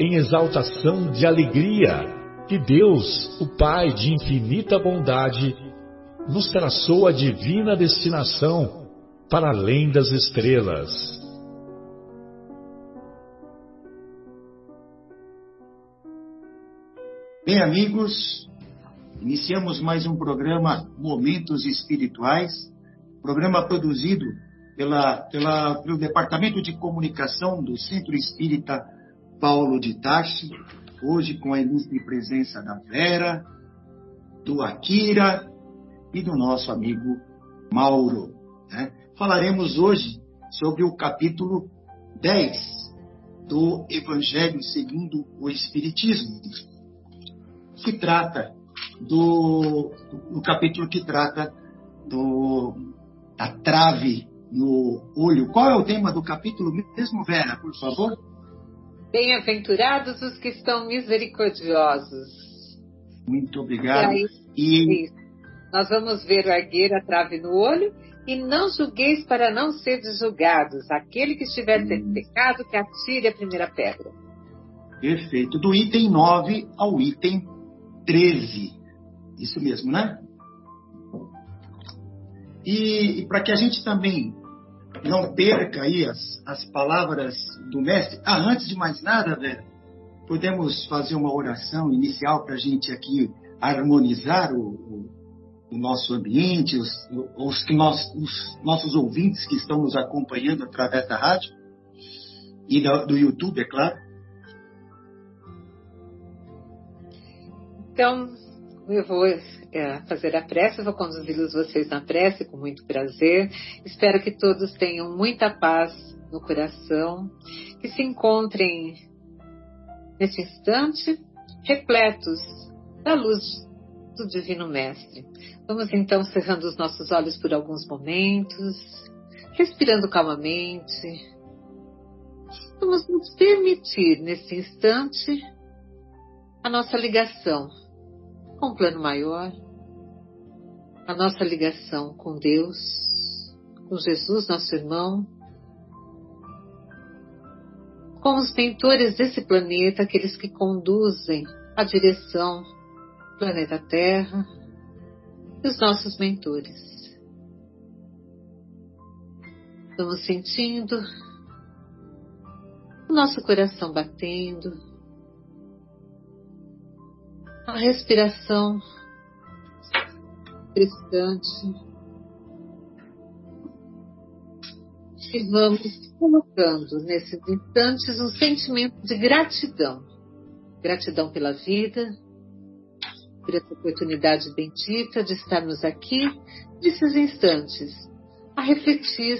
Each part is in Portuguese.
em exaltação de alegria que Deus, o Pai de infinita bondade, nos traçou a divina destinação para além das estrelas. Bem, amigos, iniciamos mais um programa Momentos Espirituais, programa produzido pela, pela, pelo Departamento de Comunicação do Centro Espírita Paulo de Tarso, hoje com a ilustre presença da Vera, do Akira e do nosso amigo Mauro. Né? Falaremos hoje sobre o capítulo 10 do Evangelho segundo o Espiritismo, que trata do, do capítulo que trata do, da trave no olho. Qual é o tema do capítulo mesmo, Vera, por favor? Bem-aventurados os que estão misericordiosos. Muito obrigado. E, aí, e... nós vamos ver o argueiro a trave no olho e não julgueis para não ser julgados. Aquele que estiver sem pecado, que atire a primeira pedra. Perfeito. Do item 9 ao item 13. Isso mesmo, né? E, e para que a gente também não perca aí as, as palavras do mestre. Ah, antes de mais nada, velho, podemos fazer uma oração inicial para a gente aqui harmonizar o, o, o nosso ambiente, os, os, que nós, os nossos ouvintes que estão nos acompanhando através da rádio e do, do YouTube, é claro. Então, eu vou fazer a prece, vou conduzi-los vocês na prece com muito prazer. Espero que todos tenham muita paz no coração, que se encontrem nesse instante repletos da luz do Divino Mestre. Vamos então cerrando os nossos olhos por alguns momentos, respirando calmamente. Vamos nos permitir nesse instante a nossa ligação com o plano maior, a nossa ligação com Deus, com Jesus, nosso irmão, com os mentores desse planeta, aqueles que conduzem a direção do planeta Terra, e os nossos mentores. Estamos sentindo o nosso coração batendo, a respiração prestante. E vamos colocando nesses instantes um sentimento de gratidão. Gratidão pela vida, por essa oportunidade bendita de estarmos aqui, nesses instantes, a refletir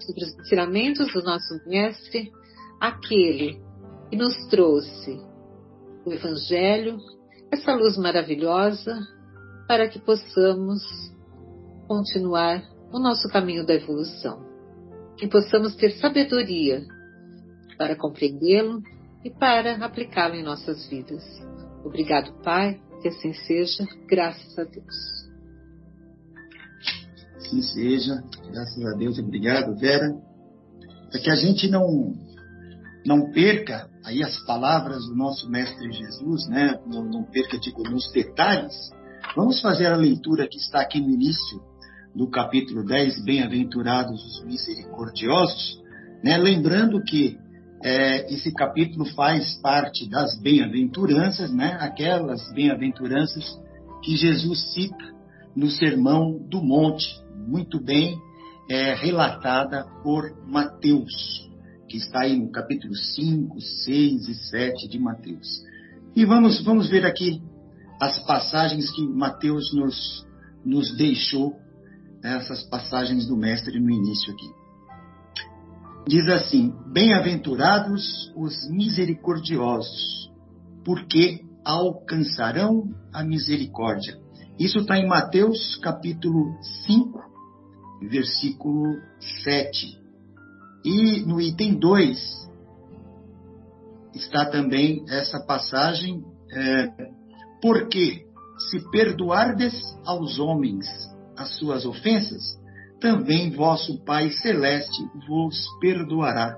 sobre os ensinamentos do nosso Mestre, aquele que nos trouxe o Evangelho, essa luz maravilhosa, para que possamos continuar o nosso caminho da evolução. Que possamos ter sabedoria para compreendê-lo e para aplicá-lo em nossas vidas. Obrigado, Pai, que assim seja, graças a Deus. Assim seja, graças a Deus, obrigado, Vera. Para que a gente não não perca aí as palavras do nosso Mestre Jesus, né? Não, não perca, digo, nos detalhes. Vamos fazer a leitura que está aqui no início do capítulo 10, Bem-aventurados os misericordiosos, né? Lembrando que é, esse capítulo faz parte das bem-aventuranças, né? aquelas bem-aventuranças que Jesus cita no Sermão do Monte, muito bem é, relatada por Mateus, que está aí no capítulo 5, 6 e 7 de Mateus. E vamos, vamos ver aqui as passagens que Mateus nos, nos deixou, né? essas passagens do Mestre no início aqui. Diz assim: Bem-aventurados os misericordiosos, porque alcançarão a misericórdia. Isso está em Mateus capítulo 5, versículo 7. E no item 2 está também essa passagem, é, porque se perdoardes aos homens as suas ofensas, também vosso Pai Celeste vos perdoará.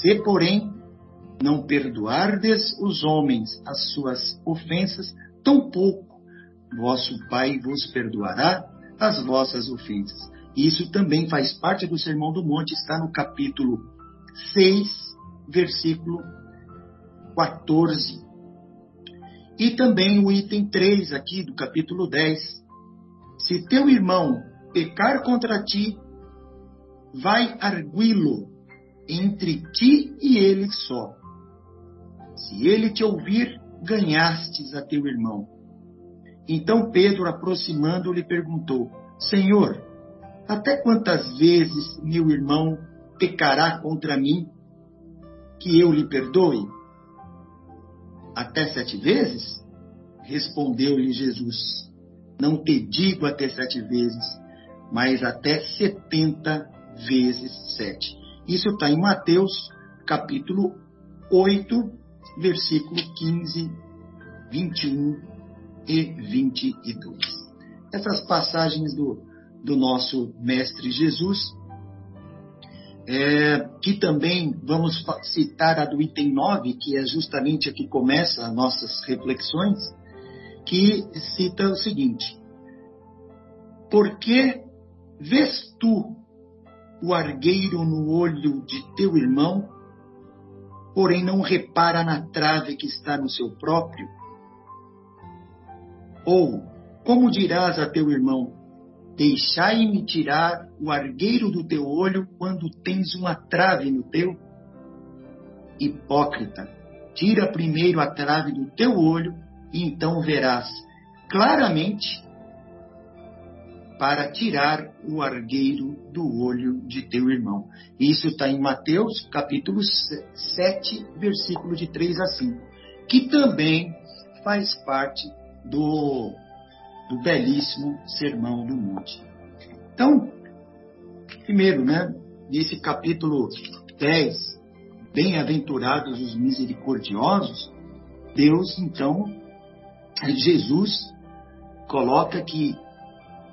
Se, porém, não perdoardes os homens as suas ofensas, tampouco vosso Pai vos perdoará as vossas ofensas. Isso também faz parte do Sermão do Monte, está no capítulo 6, versículo 14. E também o item 3 aqui do capítulo 10. Se teu irmão pecar contra ti, vai arguí-lo entre ti e ele só. Se ele te ouvir, ganhastes a teu irmão. Então Pedro, aproximando-lhe, perguntou: Senhor, até quantas vezes meu irmão pecará contra mim, que eu lhe perdoe? Até sete vezes? Respondeu-lhe Jesus: Não te digo até sete vezes, mas até 70 vezes 7. Isso está em Mateus, capítulo 8, versículo 15, 21 e 22. Essas passagens do, do nosso Mestre Jesus, é, que também vamos citar a do item 9, que é justamente a que começa as nossas reflexões, que cita o seguinte: Por que Vês tu o argueiro no olho de teu irmão, porém não repara na trave que está no seu próprio? Ou, como dirás a teu irmão, deixai-me tirar o argueiro do teu olho quando tens uma trave no teu? Hipócrita, tira primeiro a trave do teu olho e então verás claramente para tirar o argueiro do olho de teu irmão. Isso está em Mateus, capítulo 7, versículo de 3 a 5, que também faz parte do, do belíssimo Sermão do Monte. Então, primeiro, né, nesse capítulo 10, bem-aventurados os misericordiosos, Deus, então, Jesus coloca que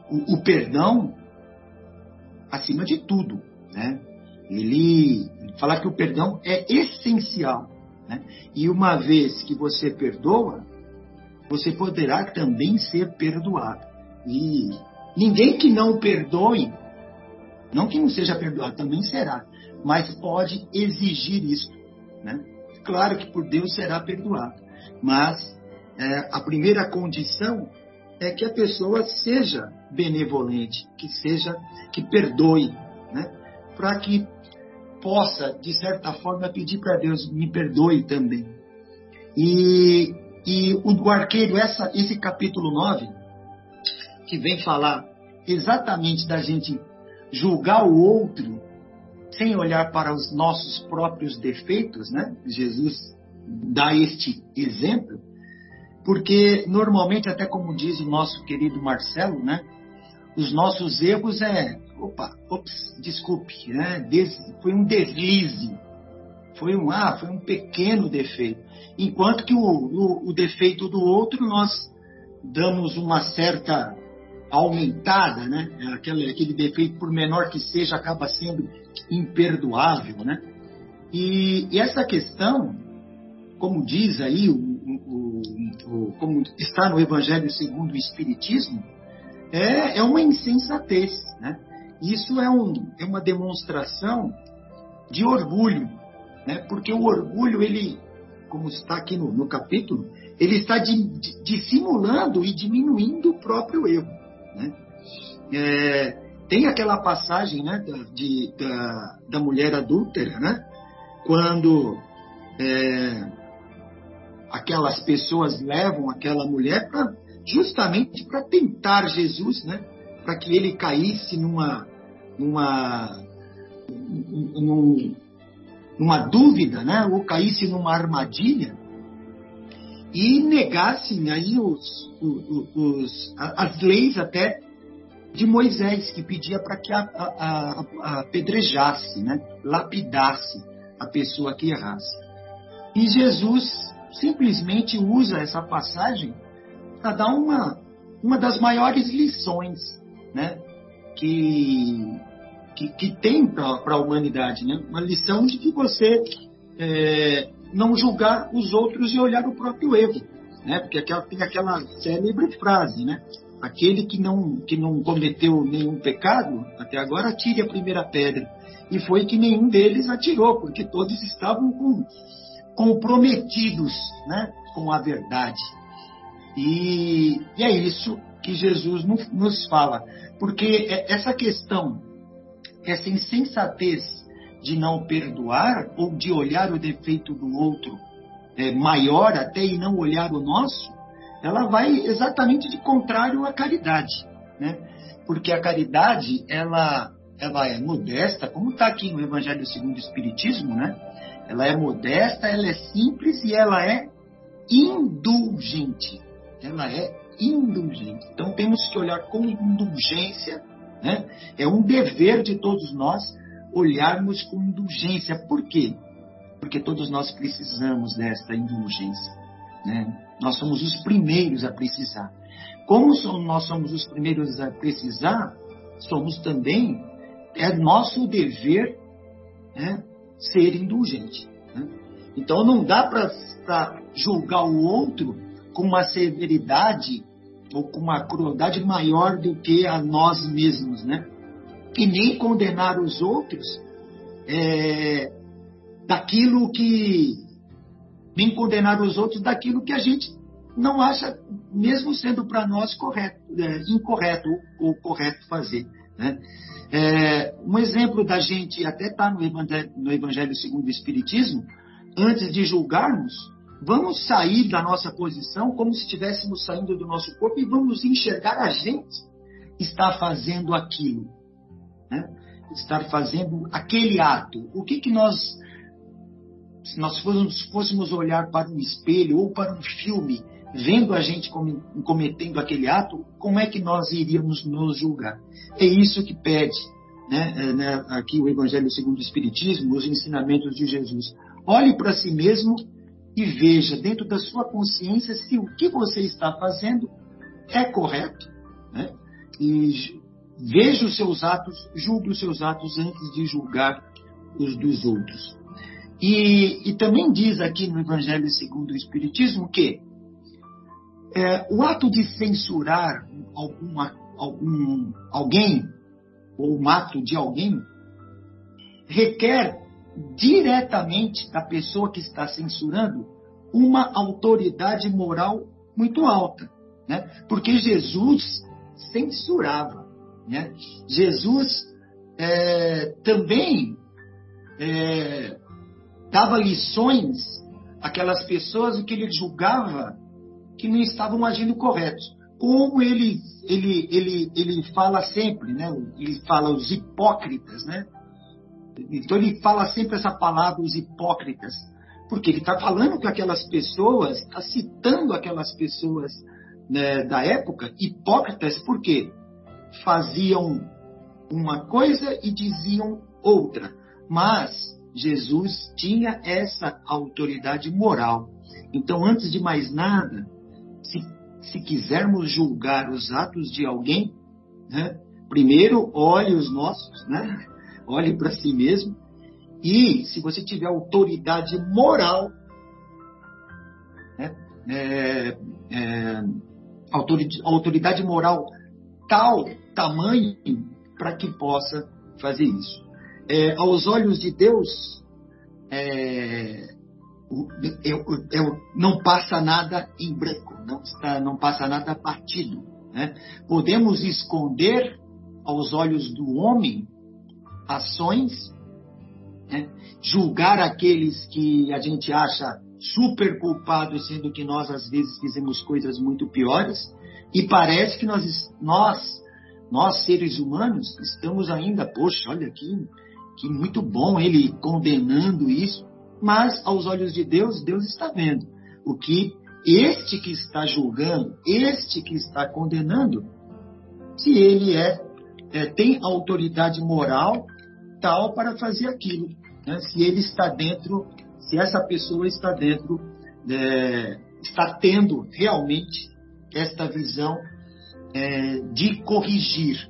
o, o perdão acima de tudo, né? Ele fala que o perdão é essencial, né? E uma vez que você perdoa, você poderá também ser perdoado. E ninguém que não perdoe, não que não seja perdoado, também será, mas pode exigir isso, né? Claro que por Deus será perdoado, mas é, a primeira condição é que a pessoa seja benevolente, que seja, que perdoe, né? Para que possa, de certa forma, pedir para Deus, me perdoe também. E, e o arqueiro, essa, esse capítulo 9, que vem falar exatamente da gente julgar o outro sem olhar para os nossos próprios defeitos, né? Jesus dá este exemplo porque normalmente, até como diz o nosso querido Marcelo, né? Os nossos erros é, opa, ops, desculpe, né? Des, foi um deslize, foi um, ah, foi um pequeno defeito. Enquanto que o, o, o defeito do outro nós damos uma certa aumentada, né? Aquele, aquele defeito, por menor que seja, acaba sendo imperdoável, né? E, e essa questão, como diz aí o, o, o, como está no Evangelho segundo o Espiritismo, é, é uma insensatez. Né? Isso é, um, é uma demonstração de orgulho, né? porque o orgulho, ele, como está aqui no, no capítulo, ele está dissimulando e diminuindo o próprio erro. Né? É, tem aquela passagem né, da, de, da, da mulher adúltera, né? quando é, aquelas pessoas levam aquela mulher justamente para tentar Jesus, né? para que ele caísse numa, numa, numa dúvida, né? ou caísse numa armadilha e negassem aí os, os, os, as leis até de Moisés, que pedia para que apedrejasse, né? lapidasse a pessoa que errasse. E Jesus simplesmente usa essa passagem para dar uma, uma das maiores lições né? que, que, que tem para a humanidade. Né? Uma lição de que você é, não julgar os outros e olhar o próprio erro. Né? Porque aquela, tem aquela célebre frase, né? Aquele que não, que não cometeu nenhum pecado, até agora atire a primeira pedra. E foi que nenhum deles atirou, porque todos estavam com, comprometidos né, com a verdade. E, e é isso que Jesus nos fala. Porque é, essa questão, essa insensatez de não perdoar ou de olhar o defeito do outro é, maior até e não olhar o nosso, ela vai exatamente de contrário à caridade, né? Porque a caridade, ela, ela é modesta, como está aqui no Evangelho segundo o Espiritismo, né? Ela é modesta, ela é simples e ela é indulgente. Ela é indulgente. Então temos que olhar com indulgência, né? É um dever de todos nós olharmos com indulgência. Por quê? Porque todos nós precisamos desta indulgência. Né? Nós somos os primeiros a precisar. Como nós somos os primeiros a precisar, somos também, é nosso dever né, ser indulgente. Né? Então não dá para julgar o outro com uma severidade ou com uma crueldade maior do que a nós mesmos, né? E nem condenar os outros é, daquilo que nem condenar os outros daquilo que a gente não acha, mesmo sendo para nós correto, é, incorreto ou, correto fazer. Né? É, um exemplo da gente, até está no no Evangelho segundo o Espiritismo, antes de julgarmos, vamos sair da nossa posição como se estivéssemos saindo do nosso corpo e vamos enxergar a gente estar fazendo aquilo. Né? Estar fazendo aquele ato. O que, que nós se nós fôssemos olhar para um espelho ou para um filme, vendo a gente cometendo aquele ato, como é que nós iríamos nos julgar? É isso que pede né, é, né, aqui o Evangelho segundo o Espiritismo, os ensinamentos de Jesus. Olhe para si mesmo e veja dentro da sua consciência se o que você está fazendo é correto. Né? E veja os seus atos, julgue os seus atos antes de julgar os dos outros. E, e também diz aqui no Evangelho segundo o Espiritismo que é, o ato de censurar alguma, algum, alguém, ou um ato de alguém, requer diretamente da pessoa que está censurando uma autoridade moral muito alta. Né? Porque Jesus censurava. Né? Jesus é, também é, dava lições àquelas pessoas que ele julgava que não estavam agindo correto. Como ele, ele, ele, ele fala sempre, né? ele fala os hipócritas, né? Então ele fala sempre essa palavra, os hipócritas, porque ele está falando com aquelas pessoas, está citando aquelas pessoas né, da época, hipócritas, porque faziam uma coisa e diziam outra. Mas Jesus tinha essa autoridade moral. Então, antes de mais nada, se, se quisermos julgar os atos de alguém, né, primeiro olhe os nossos, né, olhe para si mesmo, e se você tiver autoridade moral, né, é, é, autoridade moral tal tamanho para que possa fazer isso é, aos olhos de Deus, é, eu, eu, não passa nada em branco, não, está, não passa nada partido. Né? Podemos esconder aos olhos do homem ações, né? julgar aqueles que a gente acha super culpados, sendo que nós às vezes fizemos coisas muito piores, e parece que nós, nós, nós seres humanos, estamos ainda, poxa, olha aqui, que muito bom ele condenando isso, mas aos olhos de Deus, Deus está vendo o que este que está julgando, este que está condenando, se ele é, é tem autoridade moral para fazer aquilo, né? se ele está dentro, se essa pessoa está dentro, é, está tendo realmente esta visão é, de corrigir,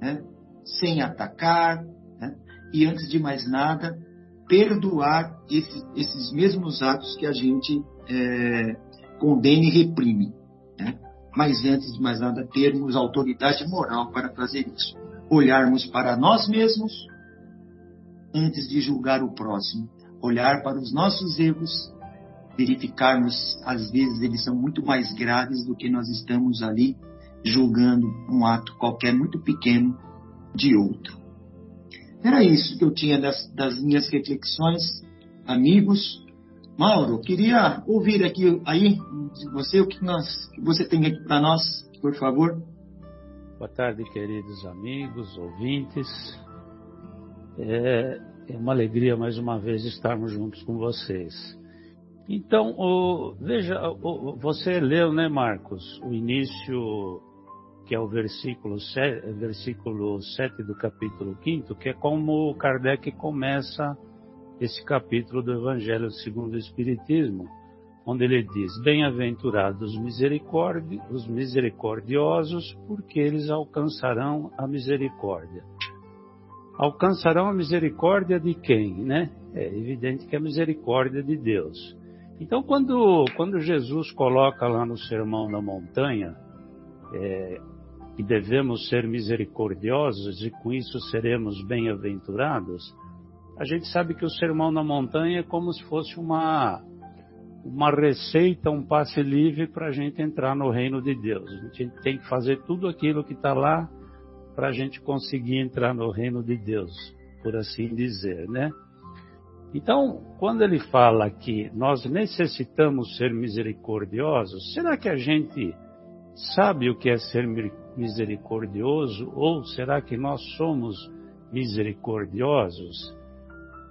né? sem atacar, né? e antes de mais nada, perdoar esses, esses mesmos atos que a gente é, condena e reprime. Né? Mas antes de mais nada, termos autoridade moral para fazer isso. Olharmos para nós mesmos antes de julgar o próximo. Olhar para os nossos erros, verificarmos, às vezes eles são muito mais graves do que nós estamos ali julgando um ato qualquer muito pequeno de outro. Era isso que eu tinha das, das minhas reflexões, amigos. Mauro, queria ouvir aqui aí de você o que, nós, que você tem aqui para nós, por favor. Boa tarde, queridos amigos, ouvintes. É, é uma alegria mais uma vez estarmos juntos com vocês. Então, o, veja, o, você leu, né, Marcos, o início, que é o versículo 7, versículo 7 do capítulo 5, que é como Kardec começa esse capítulo do Evangelho segundo o Espiritismo, onde ele diz: Bem-aventurados os misericordiosos, porque eles alcançarão a misericórdia alcançarão a misericórdia de quem, né? É evidente que é a misericórdia de Deus. Então, quando, quando Jesus coloca lá no Sermão da Montanha é, que devemos ser misericordiosos e com isso seremos bem-aventurados, a gente sabe que o Sermão da Montanha é como se fosse uma, uma receita, um passe livre para a gente entrar no reino de Deus. A gente tem que fazer tudo aquilo que está lá para a gente conseguir entrar no reino de Deus, por assim dizer, né? Então, quando ele fala que nós necessitamos ser misericordiosos, será que a gente sabe o que é ser misericordioso ou será que nós somos misericordiosos?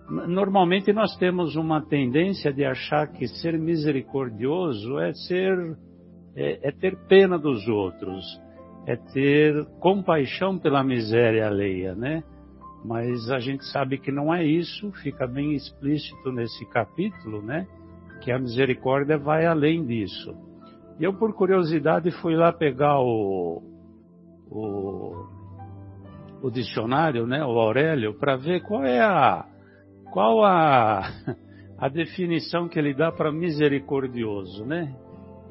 Normalmente nós temos uma tendência de achar que ser misericordioso é ser é, é ter pena dos outros, é ter compaixão pela miséria alheia, né? Mas a gente sabe que não é isso, fica bem explícito nesse capítulo, né? Que a misericórdia vai além disso. E eu, por curiosidade, fui lá pegar o, o, o dicionário, né? O Aurélio, para ver qual é a, qual a, a definição que ele dá para misericordioso, né?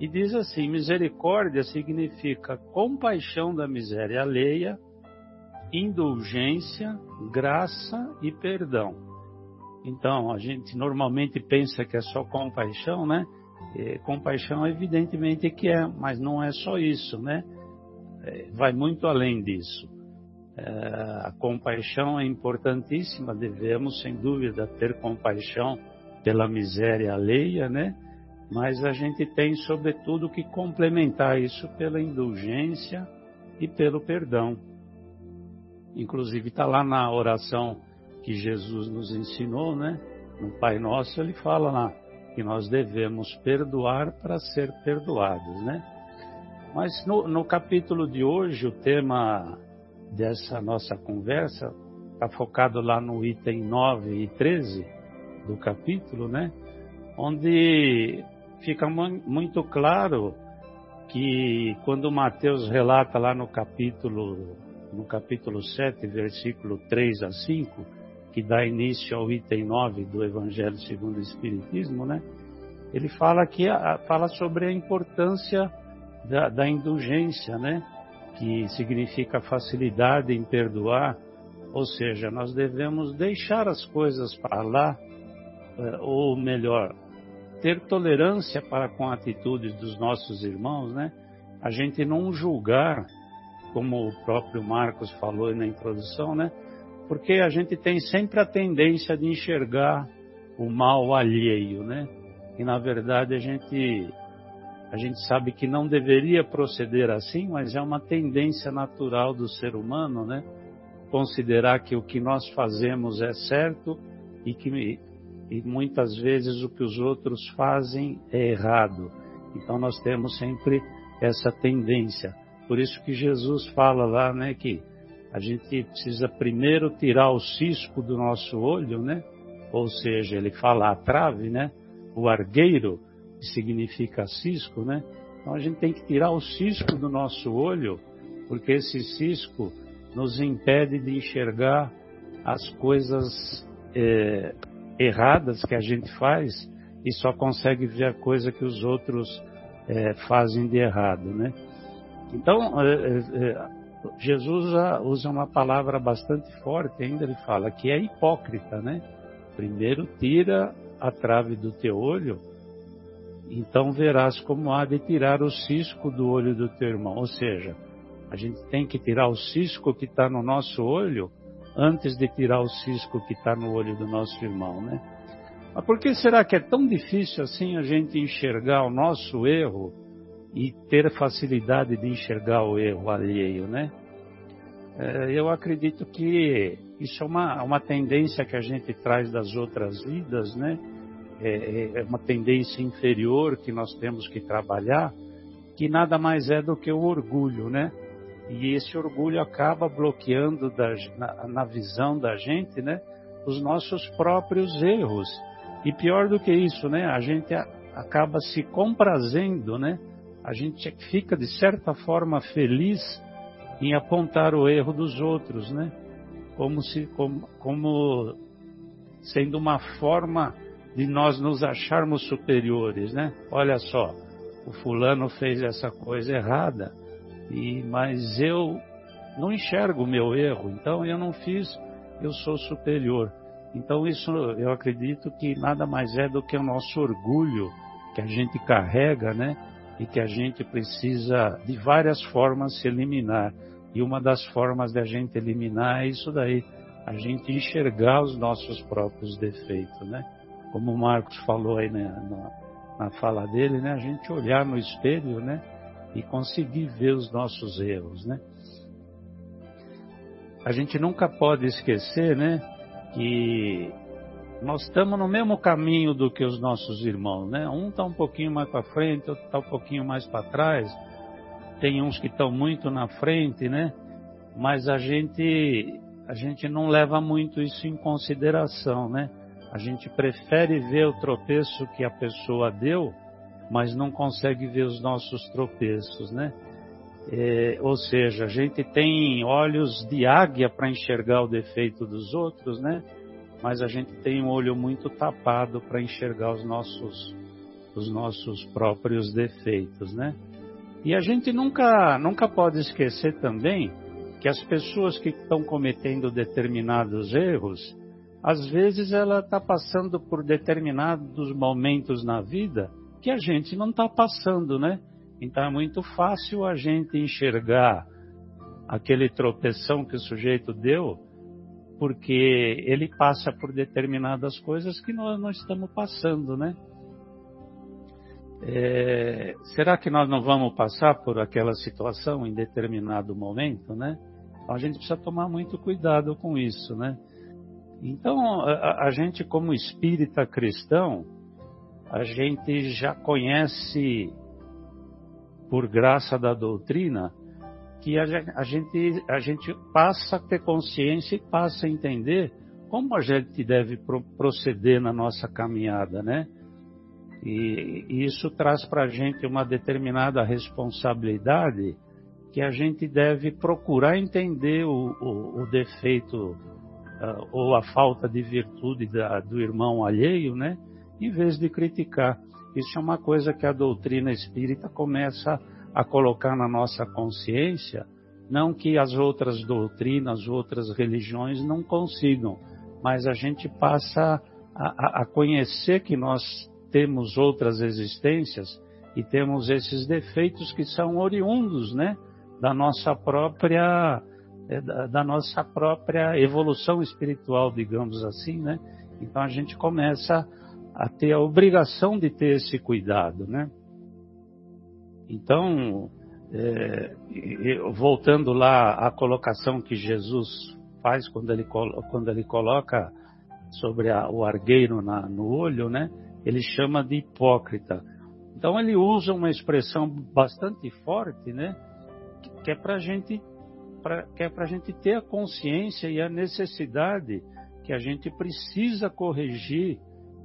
E diz assim: misericórdia significa compaixão da miséria alheia, indulgência, graça e perdão. Então, a gente normalmente pensa que é só compaixão, né? E compaixão, evidentemente que é, mas não é só isso, né? É, vai muito além disso. É, a compaixão é importantíssima, devemos, sem dúvida, ter compaixão pela miséria alheia, né? Mas a gente tem, sobretudo, que complementar isso pela indulgência e pelo perdão. Inclusive, está lá na oração que Jesus nos ensinou, né? No Pai Nosso, ele fala lá que nós devemos perdoar para ser perdoados, né? Mas no, no capítulo de hoje, o tema dessa nossa conversa está focado lá no item 9 e 13 do capítulo, né? Onde fica muito claro que quando Mateus relata lá no capítulo, no capítulo 7, versículo 3 a 5, que dá início ao item 9 do Evangelho segundo o Espiritismo, né? Ele fala que fala sobre a importância da, da indulgência, né? Que significa facilidade em perdoar, ou seja, nós devemos deixar as coisas para lá, eh, ou melhor, ter tolerância para com atitudes dos nossos irmãos, né? A gente não julgar, como o próprio Marcos falou na introdução, né? Porque a gente tem sempre a tendência de enxergar o mal alheio, né? E na verdade a gente a gente sabe que não deveria proceder assim, mas é uma tendência natural do ser humano, né? Considerar que o que nós fazemos é certo e que e muitas vezes o que os outros fazem é errado. Então nós temos sempre essa tendência. Por isso que Jesus fala lá, né, que a gente precisa primeiro tirar o cisco do nosso olho, né? Ou seja, ele fala a trave, né? O argueiro, que significa cisco, né? Então a gente tem que tirar o cisco do nosso olho, porque esse cisco nos impede de enxergar as coisas é, erradas que a gente faz e só consegue ver a coisa que os outros é, fazem de errado, né? Então, é, é, Jesus usa uma palavra bastante forte ainda, ele fala que é hipócrita, né? Primeiro tira a trave do teu olho, então verás como há de tirar o cisco do olho do teu irmão. Ou seja, a gente tem que tirar o cisco que está no nosso olho antes de tirar o cisco que está no olho do nosso irmão, né? Mas por que será que é tão difícil assim a gente enxergar o nosso erro e ter facilidade de enxergar o erro alheio, né? É, eu acredito que isso é uma, uma tendência que a gente traz das outras vidas, né? É, é, é uma tendência inferior que nós temos que trabalhar, que nada mais é do que o orgulho, né? E esse orgulho acaba bloqueando da, na, na visão da gente, né? Os nossos próprios erros. E pior do que isso, né? A gente a, acaba se comprazendo, né? A gente fica de certa forma feliz em apontar o erro dos outros, né? Como se como, como sendo uma forma de nós nos acharmos superiores, né? Olha só, o fulano fez essa coisa errada e, mas eu não enxergo o meu erro, então eu não fiz, eu sou superior. Então isso eu acredito que nada mais é do que o nosso orgulho que a gente carrega, né? E que a gente precisa de várias formas se eliminar. E uma das formas de a gente eliminar é isso daí, a gente enxergar os nossos próprios defeitos, né? Como o Marcos falou aí né, na, na fala dele, né? A gente olhar no espelho, né? E conseguir ver os nossos erros, né? A gente nunca pode esquecer, né, que nós estamos no mesmo caminho do que os nossos irmãos, né? Um está um pouquinho mais para frente, outro está um pouquinho mais para trás. Tem uns que estão muito na frente, né? Mas a gente a gente não leva muito isso em consideração, né? A gente prefere ver o tropeço que a pessoa deu mas não consegue ver os nossos tropeços, né? É, ou seja, a gente tem olhos de águia para enxergar o defeito dos outros, né? Mas a gente tem um olho muito tapado para enxergar os nossos, os nossos próprios defeitos, né? E a gente nunca, nunca pode esquecer também que as pessoas que estão cometendo determinados erros, às vezes ela está passando por determinados momentos na vida que a gente não está passando, né? Então é muito fácil a gente enxergar aquele tropeção que o sujeito deu, porque ele passa por determinadas coisas que nós não estamos passando, né? É, será que nós não vamos passar por aquela situação em determinado momento, né? Então a gente precisa tomar muito cuidado com isso, né? Então a, a gente como espírita cristão, a gente já conhece, por graça da doutrina, que a gente, a gente passa a ter consciência e passa a entender como a gente deve proceder na nossa caminhada, né? E, isso traz para a gente uma determinada responsabilidade que a gente deve procurar entender o, o, o defeito uh, ou a falta de virtude da, do irmão alheio, né? Em vez de criticar. Isso é uma coisa que a doutrina espírita começa a colocar na nossa consciência, não que as outras doutrinas, outras religiões não consigam, mas a gente passa a, a conhecer que nós temos outras existências e temos esses defeitos que são oriundos, né, da nossa própria é, da, da nossa própria evolução espiritual, digamos assim, né? Então a gente começa a ter a obrigação de ter esse cuidado, né? Então, é, voltando lá à colocação que Jesus faz quando ele, quando ele coloca sobre a, o argueiro na, no olho, né? Ele chama de hipócrita. Então ele usa uma expressão bastante forte, né? Que é para gente, pra, que é para gente ter a consciência e a necessidade que a gente precisa corrigir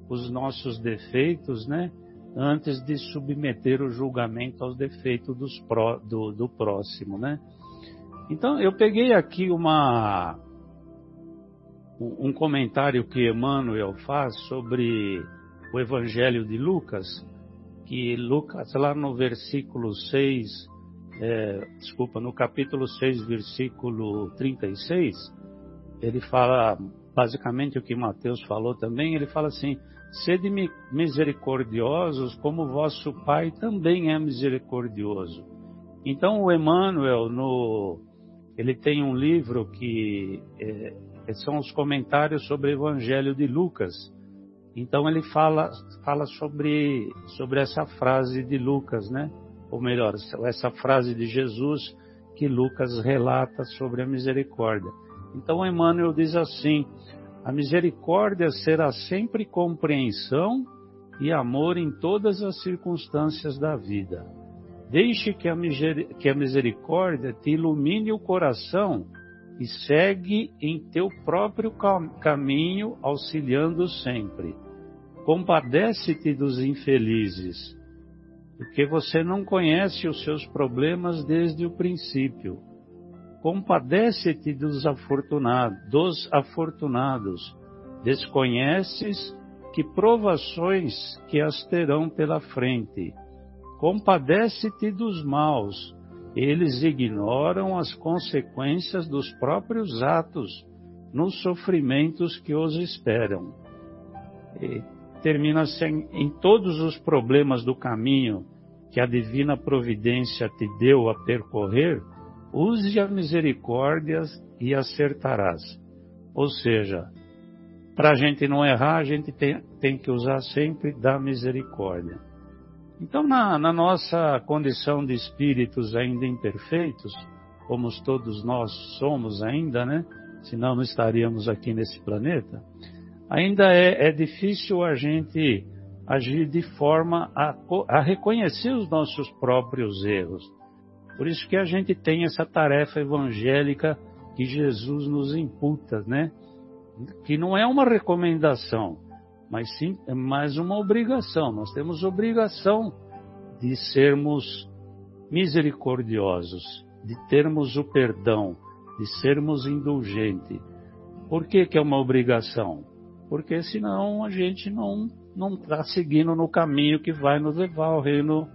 os nossos defeitos, né? Antes de submeter o julgamento aos defeitos pró, do, do próximo, né? Então, eu peguei aqui uma, um comentário que Emmanuel faz sobre o Evangelho de Lucas, que Lucas, lá no versículo 6, é, desculpa, no capítulo 6, versículo 36, ele fala basicamente o que Mateus falou também, ele fala assim: sede misericordiosos como vosso Pai também é misericordioso. Então o Emmanuel, no, ele tem um livro que é, são os comentários sobre o Evangelho de Lucas. Então ele fala, fala sobre, sobre essa frase de Lucas, né? Ou melhor, essa frase de Jesus que Lucas relata sobre a misericórdia. Então Emmanuel diz assim: a misericórdia será sempre compreensão e amor em todas as circunstâncias da vida. Deixe que a, misericórdia te ilumine o coração e segue em teu próprio caminho, auxiliando sempre. Compadece-te dos infelizes, porque você não conhece os seus problemas desde o princípio compadece-te dos afortunados, dos afortunados. Desconheces que provações que as terão pela frente. Compadece-te dos maus. Eles ignoram as consequências dos próprios atos nos sofrimentos que os esperam. E termina assim, em todos os problemas do caminho que a divina providência te deu a percorrer, use a misericórdia e acertarás. Ou seja, para a gente não errar, a gente tem, tem, que usar sempre da misericórdia. Então, na, na nossa condição de espíritos ainda imperfeitos, como todos nós somos ainda, né? Senão não estaríamos aqui nesse planeta. Ainda é, é difícil a gente agir de forma a, a reconhecer os nossos próprios erros por isso que a gente tem essa tarefa evangélica que Jesus nos imputa, né? Que não é uma recomendação, mas sim é mais uma obrigação. Nós temos obrigação de sermos misericordiosos, de termos o perdão, de sermos indulgentes. Por que, que é uma obrigação? Porque senão a gente não não está seguindo no caminho que vai nos levar ao reino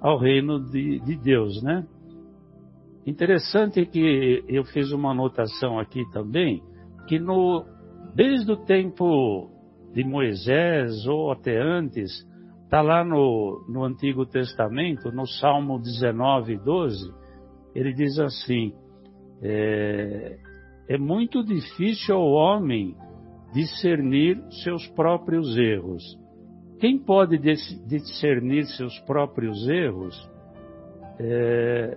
ao reino de, de Deus, né? Interessante que eu fiz uma anotação aqui também, que no, desde o tempo de Moisés ou até antes, está lá no, no Antigo Testamento, no Salmo 19, 12, ele diz assim: é, é muito difícil ao homem discernir seus próprios erros. Quem pode discernir seus próprios erros é,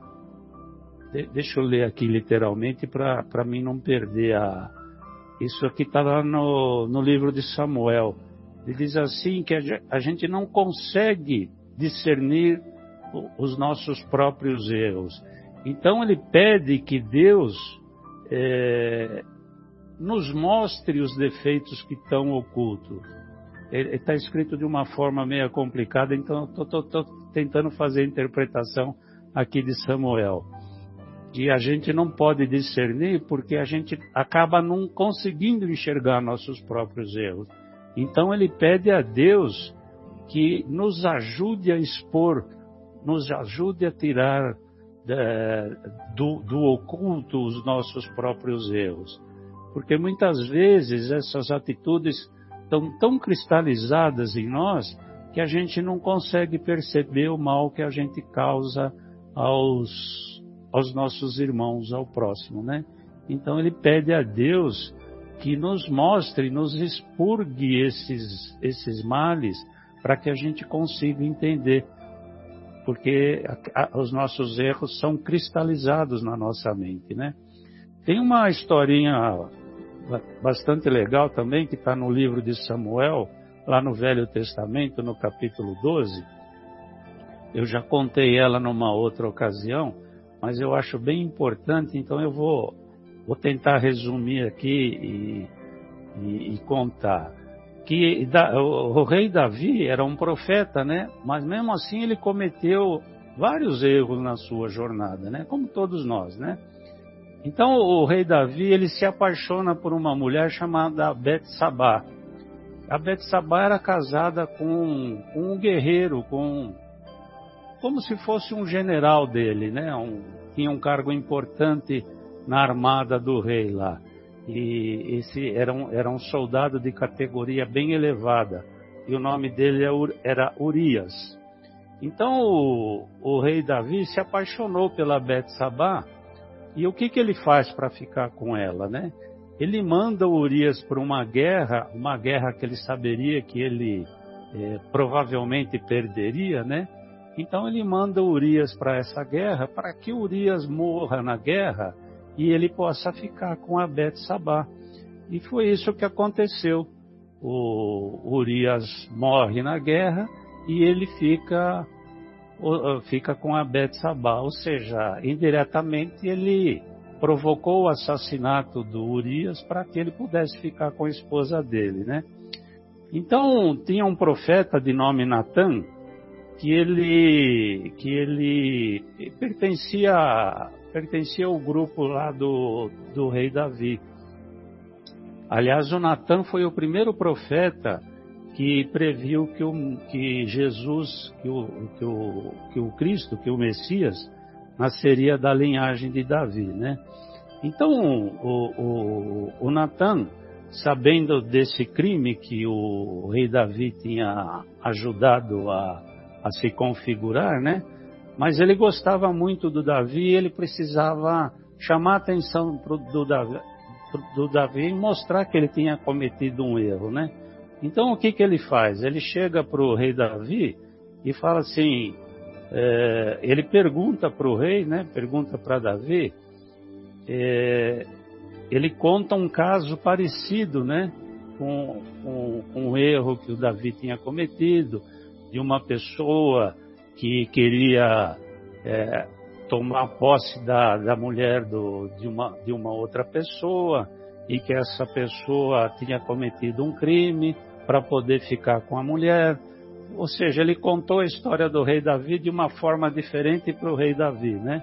deixa eu ler aqui literalmente para mim não perder a. Isso aqui está lá no, no livro de Samuel. Ele diz assim que a gente não consegue discernir os nossos próprios erros. Então ele pede que Deus é, nos mostre os defeitos que estão ocultos. Está escrito de uma forma meio complicada, então estou tentando fazer a interpretação aqui de Samuel que a gente não pode discernir porque a gente acaba não conseguindo enxergar nossos próprios erros. Então ele pede a Deus que nos ajude a expor, nos ajude a tirar é, do, do oculto os nossos próprios erros. Porque muitas vezes essas atitudes estão tão cristalizadas em nós que a gente não consegue perceber o mal que a gente causa aos, aos nossos irmãos, ao próximo, né? Então ele pede a Deus que nos mostre, nos expurgue esses, esses males para que a gente consiga entender. Porque a, a, os nossos erros são cristalizados na nossa mente, né? Tem uma historinha bastante legal também que está no livro de Samuel, lá no Velho Testamento, no capítulo 12. Eu já contei ela numa outra ocasião, mas eu acho bem importante, então eu vou, vou tentar resumir aqui e, e, e contar. Que da, o, o rei Davi era um profeta, né? Mas mesmo assim ele cometeu vários erros na sua jornada, né? Como todos nós, né? Então o rei Davi ele se apaixona por uma mulher chamada Betsabá. A Betsabá era casada com, com, um guerreiro, com como se fosse um general dele, né? Um, tinha um cargo importante na armada do rei lá. E esse era um, era um soldado de categoria bem elevada. E o nome dele é era Urias. Então o, o rei Davi se apaixonou pela Betsabá e o que, que ele faz para ficar com ela, né? Ele manda Urias para uma guerra, uma guerra que ele saberia que ele é, provavelmente perderia, né? Então ele manda Urias para essa guerra para que Urias morra na guerra e ele possa ficar com a Bet Sabá. E foi isso que aconteceu. O Urias morre na guerra e ele fica fica com a Betsabá, ou seja, indiretamente ele provocou o assassinato do Urias para que ele pudesse ficar com a esposa dele, né? Então tinha um profeta de nome Natan que ele que ele pertencia pertencia ao grupo lá do, do rei Davi. Aliás, o Natan foi o primeiro profeta que previu que, o, que Jesus, que o, que, o, que o Cristo, que o Messias, nasceria da linhagem de Davi, né? Então, o, o, o Natan, sabendo desse crime que o rei Davi tinha ajudado a, a se configurar, né? Mas ele gostava muito do Davi ele precisava chamar a atenção pro, do, Davi, do Davi e mostrar que ele tinha cometido um erro, né? Então o que, que ele faz? Ele chega para o rei Davi e fala assim: é, ele pergunta para o rei, né? Pergunta para Davi. É, ele conta um caso parecido, né? Com, com, com um erro que o Davi tinha cometido, de uma pessoa que queria é, tomar posse da, da mulher do, de, uma, de uma outra pessoa e que essa pessoa tinha cometido um crime para poder ficar com a mulher. Ou seja, ele contou a história do rei Davi de uma forma diferente para o rei Davi, né?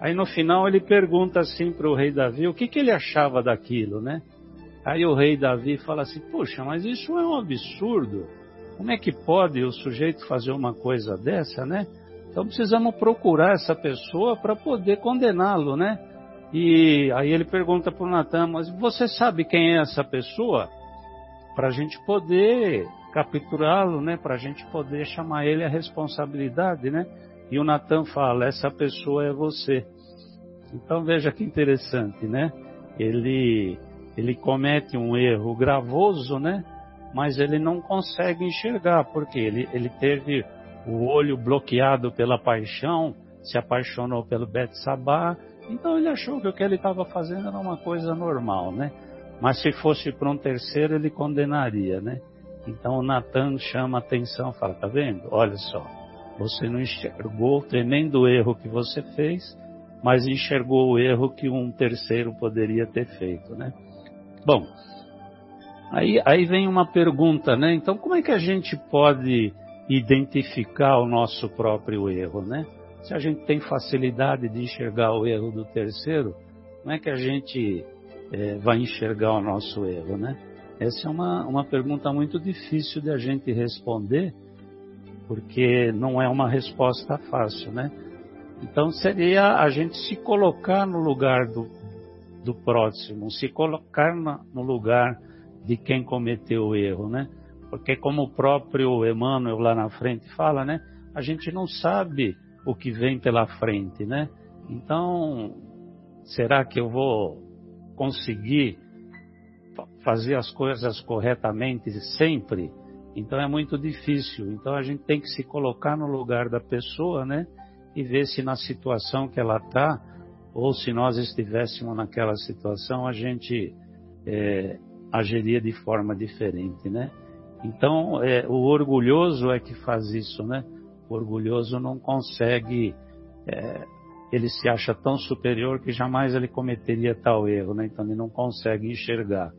Aí no final ele pergunta assim para o rei Davi o que, que ele achava daquilo, né? Aí o rei Davi fala assim: Puxa, mas isso é um absurdo. Como é que pode o sujeito fazer uma coisa dessa, né? Então precisamos procurar essa pessoa para poder condená-lo, né? E aí ele pergunta para o Natan: Mas você sabe quem é essa pessoa? para a gente poder capturá-lo, né? Para a gente poder chamar ele à responsabilidade, né? E o Natan fala: essa pessoa é você. Então veja que interessante, né? Ele ele comete um erro gravoso, né? Mas ele não consegue enxergar porque ele ele teve o olho bloqueado pela paixão, se apaixonou pelo Bet Sabá, então ele achou que o que ele estava fazendo era uma coisa normal, né? Mas se fosse para um terceiro, ele condenaria, né? Então Natan chama a atenção, fala, tá vendo? Olha só, você não enxergou o tremendo erro que você fez, mas enxergou o erro que um terceiro poderia ter feito, né? Bom, aí, aí vem uma pergunta, né? Então como é que a gente pode identificar o nosso próprio erro, né? Se a gente tem facilidade de enxergar o erro do terceiro, como é que a gente é, vai enxergar o nosso erro, né? Essa é uma, uma pergunta muito difícil de a gente responder, porque não é uma resposta fácil, né? Então seria a gente se colocar no lugar do, do próximo, se colocar na, no lugar de quem cometeu o erro, né? Porque como o próprio Emmanuel lá na frente fala, né? A gente não sabe o que vem pela frente, né? Então, será que eu vou conseguir fazer as coisas corretamente sempre? Então é muito difícil. Então a gente tem que se colocar no lugar da pessoa, né? E ver se na situação que ela está, ou se nós estivéssemos naquela situação, a gente é, agiria de forma diferente, né? Então é, o orgulhoso é que faz isso, né? O orgulhoso não consegue, é, ele se acha tão superior que jamais ele cometeria tal erro, né? Então ele não consegue enxergar.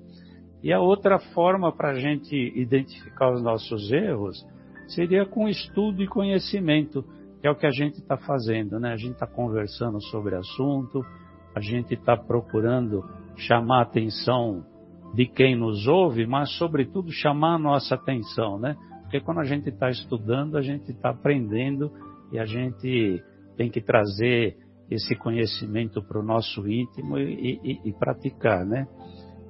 E a outra forma para a gente identificar os nossos erros seria com estudo e conhecimento, que é o que a gente está fazendo, né? A gente está conversando sobre assunto, a gente está procurando chamar atenção de quem nos ouve, mas sobretudo chamar a nossa atenção, né? Porque quando a gente está estudando, a gente está aprendendo e a gente tem que trazer esse conhecimento para o nosso íntimo e, e, e praticar, né?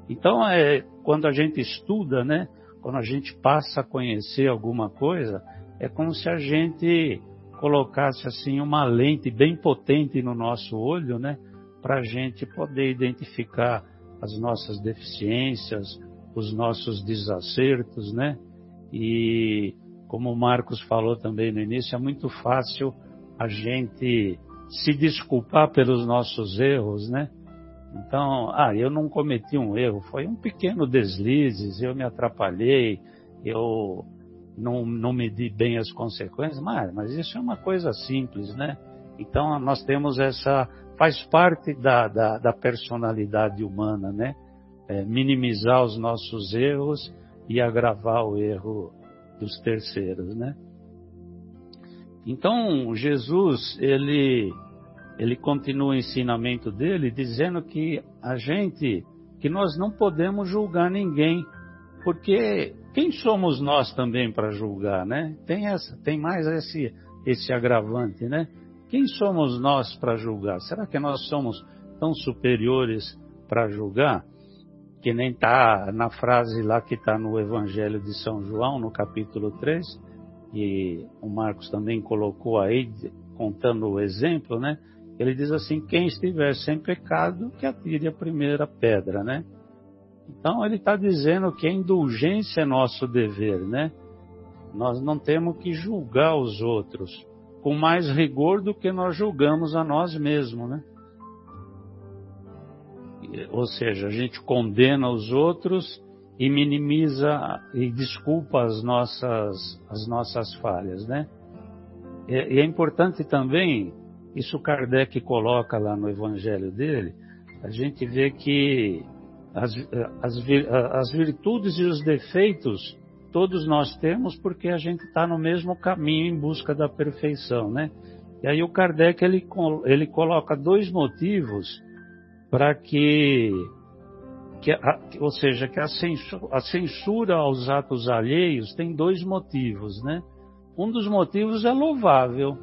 Então, é, quando a gente estuda, né, quando a gente passa a conhecer alguma coisa, é como se a gente colocasse assim uma lente bem potente no nosso olho, né, para a gente poder identificar as nossas deficiências, os nossos desacertos, né? E como o Marcos falou também no início, é muito fácil a gente se desculpar pelos nossos erros, né? Então, ah, eu não cometi um erro, foi um pequeno deslize, eu me atrapalhei, eu não, não medi bem as consequências, mas, mas isso é uma coisa simples, né? Então, nós temos essa, faz parte da, da, da personalidade humana, né? É, minimizar os nossos erros e agravar o erro dos terceiros, né? Então, Jesus, ele ele continua o ensinamento dele dizendo que a gente, que nós não podemos julgar ninguém, porque quem somos nós também para julgar, né? Tem essa, tem mais esse esse agravante, né? Quem somos nós para julgar? Será que nós somos tão superiores para julgar? Que nem está na frase lá que está no Evangelho de São João, no capítulo 3, e o Marcos também colocou aí, contando o exemplo, né? Ele diz assim: quem estiver sem pecado, que atire a primeira pedra, né? Então ele está dizendo que a indulgência é nosso dever, né? Nós não temos que julgar os outros com mais rigor do que nós julgamos a nós mesmos, né? Ou seja, a gente condena os outros e minimiza e desculpa as nossas, as nossas falhas, né? E é importante também isso Kardec coloca lá no Evangelho dele, a gente vê que as, as, as virtudes e os defeitos todos nós temos porque a gente está no mesmo caminho em busca da perfeição, né? E aí o Kardec ele, ele coloca dois motivos para que, que a, ou seja, que a censura, a censura aos atos alheios tem dois motivos, né? Um dos motivos é louvável,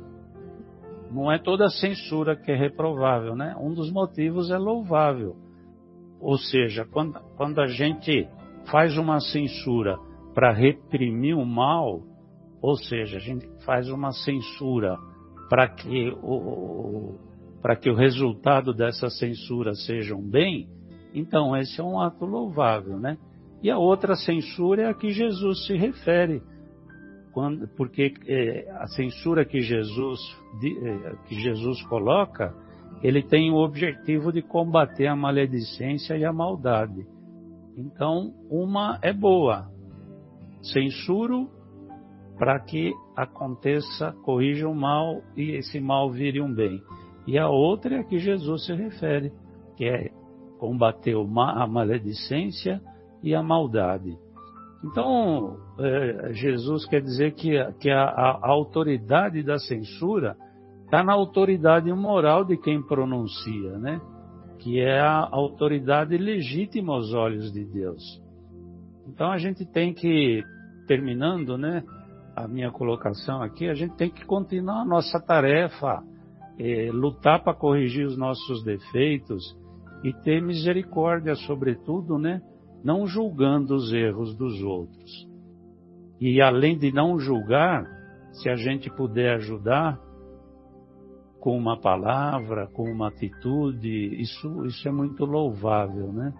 não é toda censura que é reprovável, né? Um dos motivos é louvável. Ou seja, quando, quando a gente faz uma censura para reprimir o mal, ou seja, a gente faz uma censura para que o, para que o resultado dessa censura seja um bem, então esse é um ato louvável, né? E a outra censura é a que Jesus se refere, quando, porque é, a censura que Jesus, é, que Jesus coloca, ele tem o objetivo de combater a maledicência e a maldade. Então, uma é boa, censuro para que aconteça, corrija o mal e esse mal vire um bem. E a outra é a que Jesus se refere, que é combater a maledicência e a maldade. Então, é, Jesus quer dizer que, que a, a, autoridade da censura está na autoridade moral de quem pronuncia, né? Que é a autoridade legítima aos olhos de Deus. Então a gente tem que, terminando, né? A minha colocação aqui, a gente tem que continuar a nossa tarefa, é, lutar para corrigir os nossos defeitos e ter misericórdia, sobretudo, né? não julgando os erros dos outros. E além de não julgar, se a gente puder ajudar com uma palavra, com uma atitude, isso, isso é muito louvável, né?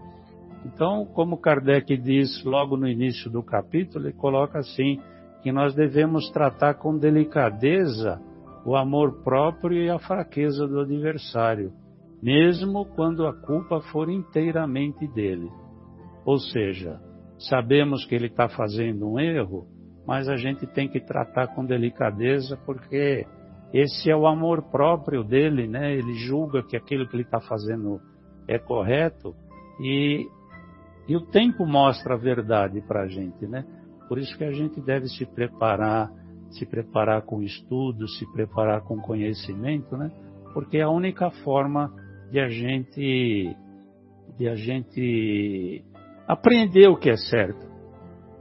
Então, como Kardec diz logo no início do capítulo, ele coloca assim, que nós devemos tratar com delicadeza o amor próprio e a fraqueza do adversário, mesmo quando a culpa for inteiramente dele. Ou seja, sabemos que ele está fazendo um erro, mas a gente tem que tratar com delicadeza porque esse é o amor próprio dele, né? Ele julga que aquilo que ele está fazendo é correto e, e o tempo mostra a verdade para a gente, né? Por isso que a gente deve se preparar, se preparar com estudo, se preparar com conhecimento, né? Porque é a única forma de a gente de a gente aprender o que é certo.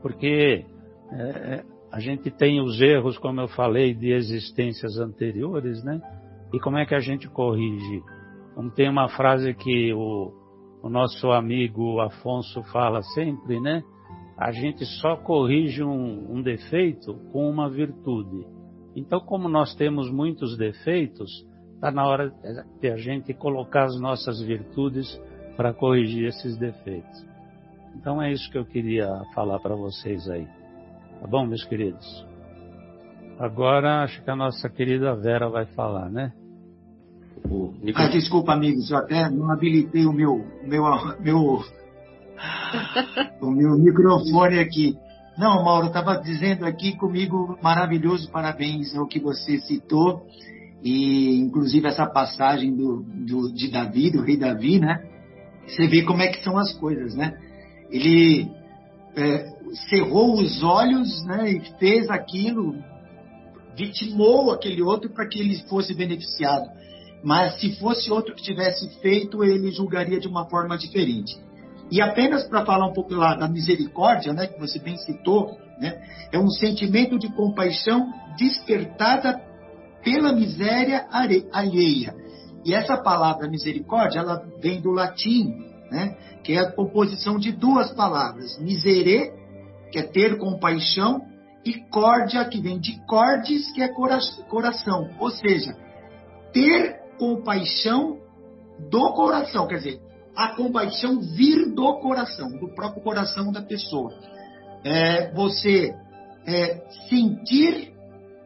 Porque é, a gente tem os erros, como eu falei, de existências anteriores, né? E como é que a gente corrige? Como tem uma frase que o, o nosso amigo Afonso fala sempre, né? A gente só corrige um, um defeito com uma virtude. Então, como nós temos muitos defeitos, está na hora de a gente colocar as nossas virtudes para corrigir esses defeitos. Então é isso que eu queria falar para vocês aí. Tá bom, meus queridos? Agora acho que a nossa querida Vera vai falar, né? Ah, desculpa, amigos, eu até não habilitei o meu, meu, meu, o meu microfone aqui. Não, Mauro, estava dizendo aqui comigo, maravilhoso, parabéns ao que você citou, e inclusive essa passagem do, do, de Davi, do rei Davi, né? Você vê como é que são as coisas, né? Ele é, cerrou os olhos né, e fez aquilo, vitimou aquele outro para que ele fosse beneficiado. Mas se fosse outro que tivesse feito, ele julgaria de uma forma diferente. E apenas para falar um pouco lá da misericórdia, né, que você bem citou, né, é um sentimento de compaixão despertada pela miséria alheia. E essa palavra misericórdia, ela vem do latim, né? que é a composição de duas palavras, misere, que é ter compaixão, e cordia, que vem de cordes, que é coração. Ou seja, ter compaixão do coração, quer dizer, a compaixão vir do coração, do próprio coração da pessoa. É você é, sentir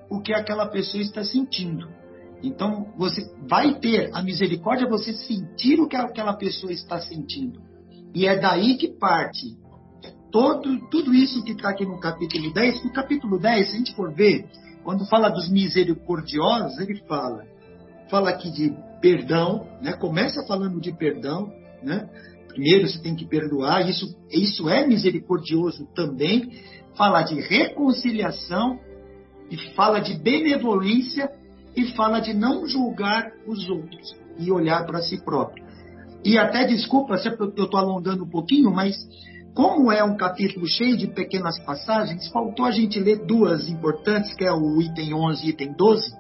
o que aquela pessoa está sentindo. Então, você vai ter a misericórdia, você sentir o que aquela pessoa está sentindo. E é daí que parte todo, tudo isso que está aqui no capítulo 10. No capítulo 10, se a gente for ver, quando fala dos misericordiosos, ele fala, fala aqui de perdão, né? começa falando de perdão, né? primeiro você tem que perdoar, isso, isso é misericordioso também, fala de reconciliação, e fala de benevolência e fala de não julgar os outros e olhar para si próprio. E até desculpa se eu estou alongando um pouquinho, mas como é um capítulo cheio de pequenas passagens, faltou a gente ler duas importantes, que é o item 11 e item 12,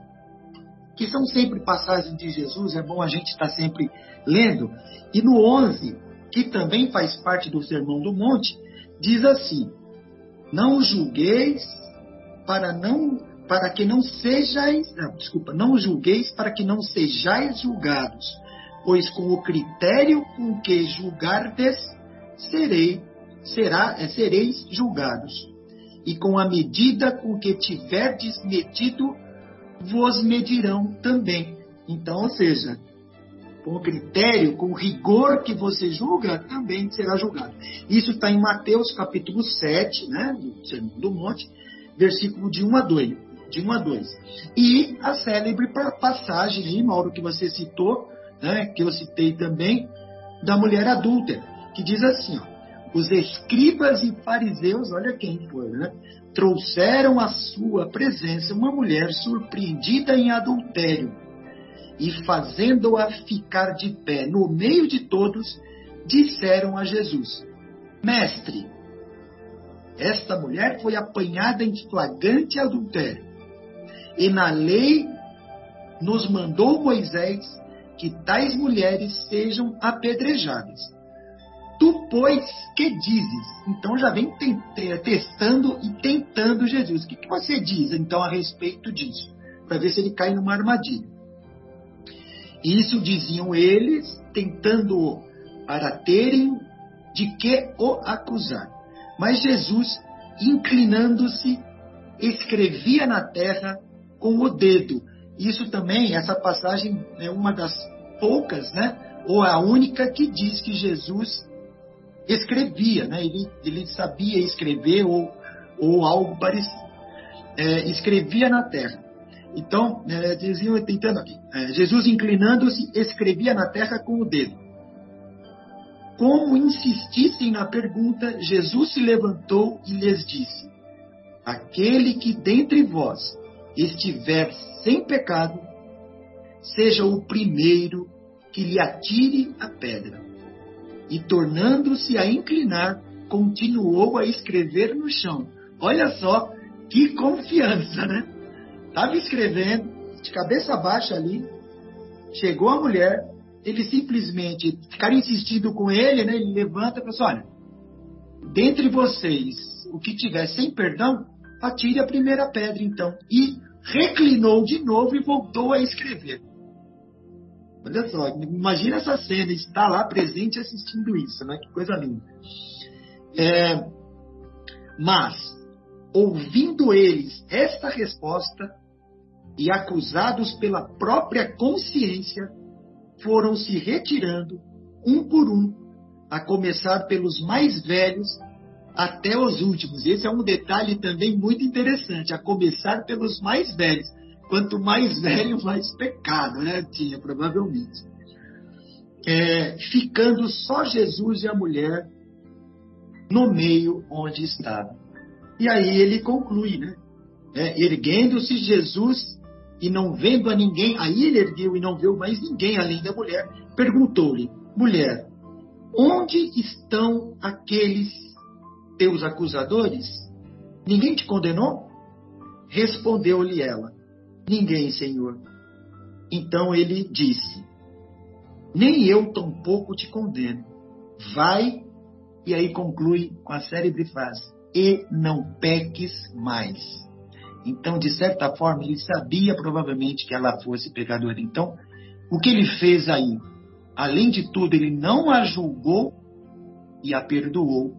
que são sempre passagens de Jesus, é bom a gente estar sempre lendo. E no 11, que também faz parte do Sermão do Monte, diz assim: Não julgueis para não para que não sejais, não, desculpa, não julgueis para que não sejais julgados, pois com o critério com que julgardes, serei, será, é, sereis julgados. E com a medida com que tiverdes medido, vos medirão também. Então, ou seja, com o critério, com o rigor que você julga, também será julgado. Isso está em Mateus capítulo 7, né, do Sermão do Monte, versículo de 1 a 2 de 1 a 2. E a célebre passagem aí, Mauro, que você citou, né, que eu citei também, da mulher adúltera, que diz assim, ó, os escribas e fariseus, olha quem foi, né, trouxeram à sua presença uma mulher surpreendida em adultério, e fazendo-a ficar de pé no meio de todos, disseram a Jesus, Mestre, esta mulher foi apanhada em flagrante adultério. E na lei nos mandou Moisés que tais mulheres sejam apedrejadas. Tu, pois, que dizes? Então já vem testando e tentando Jesus. O que, que você diz, então, a respeito disso? Para ver se ele cai numa armadilha. Isso diziam eles, tentando para terem de que o acusar. Mas Jesus, inclinando-se, escrevia na terra com o dedo. Isso também, essa passagem é uma das poucas, né? Ou a única que diz que Jesus escrevia, né? Ele, ele sabia escrever ou, ou algo parecido. É, escrevia na terra. Então, é, diziam, tentando aqui, é, Jesus inclinando-se, escrevia na terra com o dedo. Como insistissem na pergunta, Jesus se levantou e lhes disse: Aquele que dentre vós estiver sem pecado, seja o primeiro que lhe atire a pedra. E tornando-se a inclinar, continuou a escrever no chão. Olha só que confiança, né? Estava escrevendo, de cabeça baixa ali, chegou a mulher, ele simplesmente, ficaram insistindo com ele, né? Ele levanta e fala assim, olha, dentre vocês, o que tiver sem perdão, atire a primeira pedra então. E reclinou de novo e voltou a escrever. Olha só, imagina essa cena, estar lá presente assistindo isso, né? Que coisa linda. É, mas, ouvindo eles esta resposta e acusados pela própria consciência, foram se retirando, um por um, a começar pelos mais velhos até os últimos. Esse é um detalhe também muito interessante, a começar pelos mais velhos. Quanto mais velho, mais pecado, né? Tinha, provavelmente. É, ficando só Jesus e a mulher no meio onde estava. E aí ele conclui, né? É, Erguendo-se Jesus e não vendo a ninguém, aí ele ergueu e não viu mais ninguém além da mulher, perguntou-lhe: Mulher, onde estão aqueles teus acusadores? Ninguém te condenou? Respondeu-lhe ela: Ninguém, Senhor. Então ele disse: Nem eu tampouco te condeno. Vai, e aí conclui com a célebre frase: E não peques mais. Então, de certa forma, ele sabia provavelmente que ela fosse pecadora. Então, o que ele fez aí? Além de tudo, ele não a julgou e a perdoou.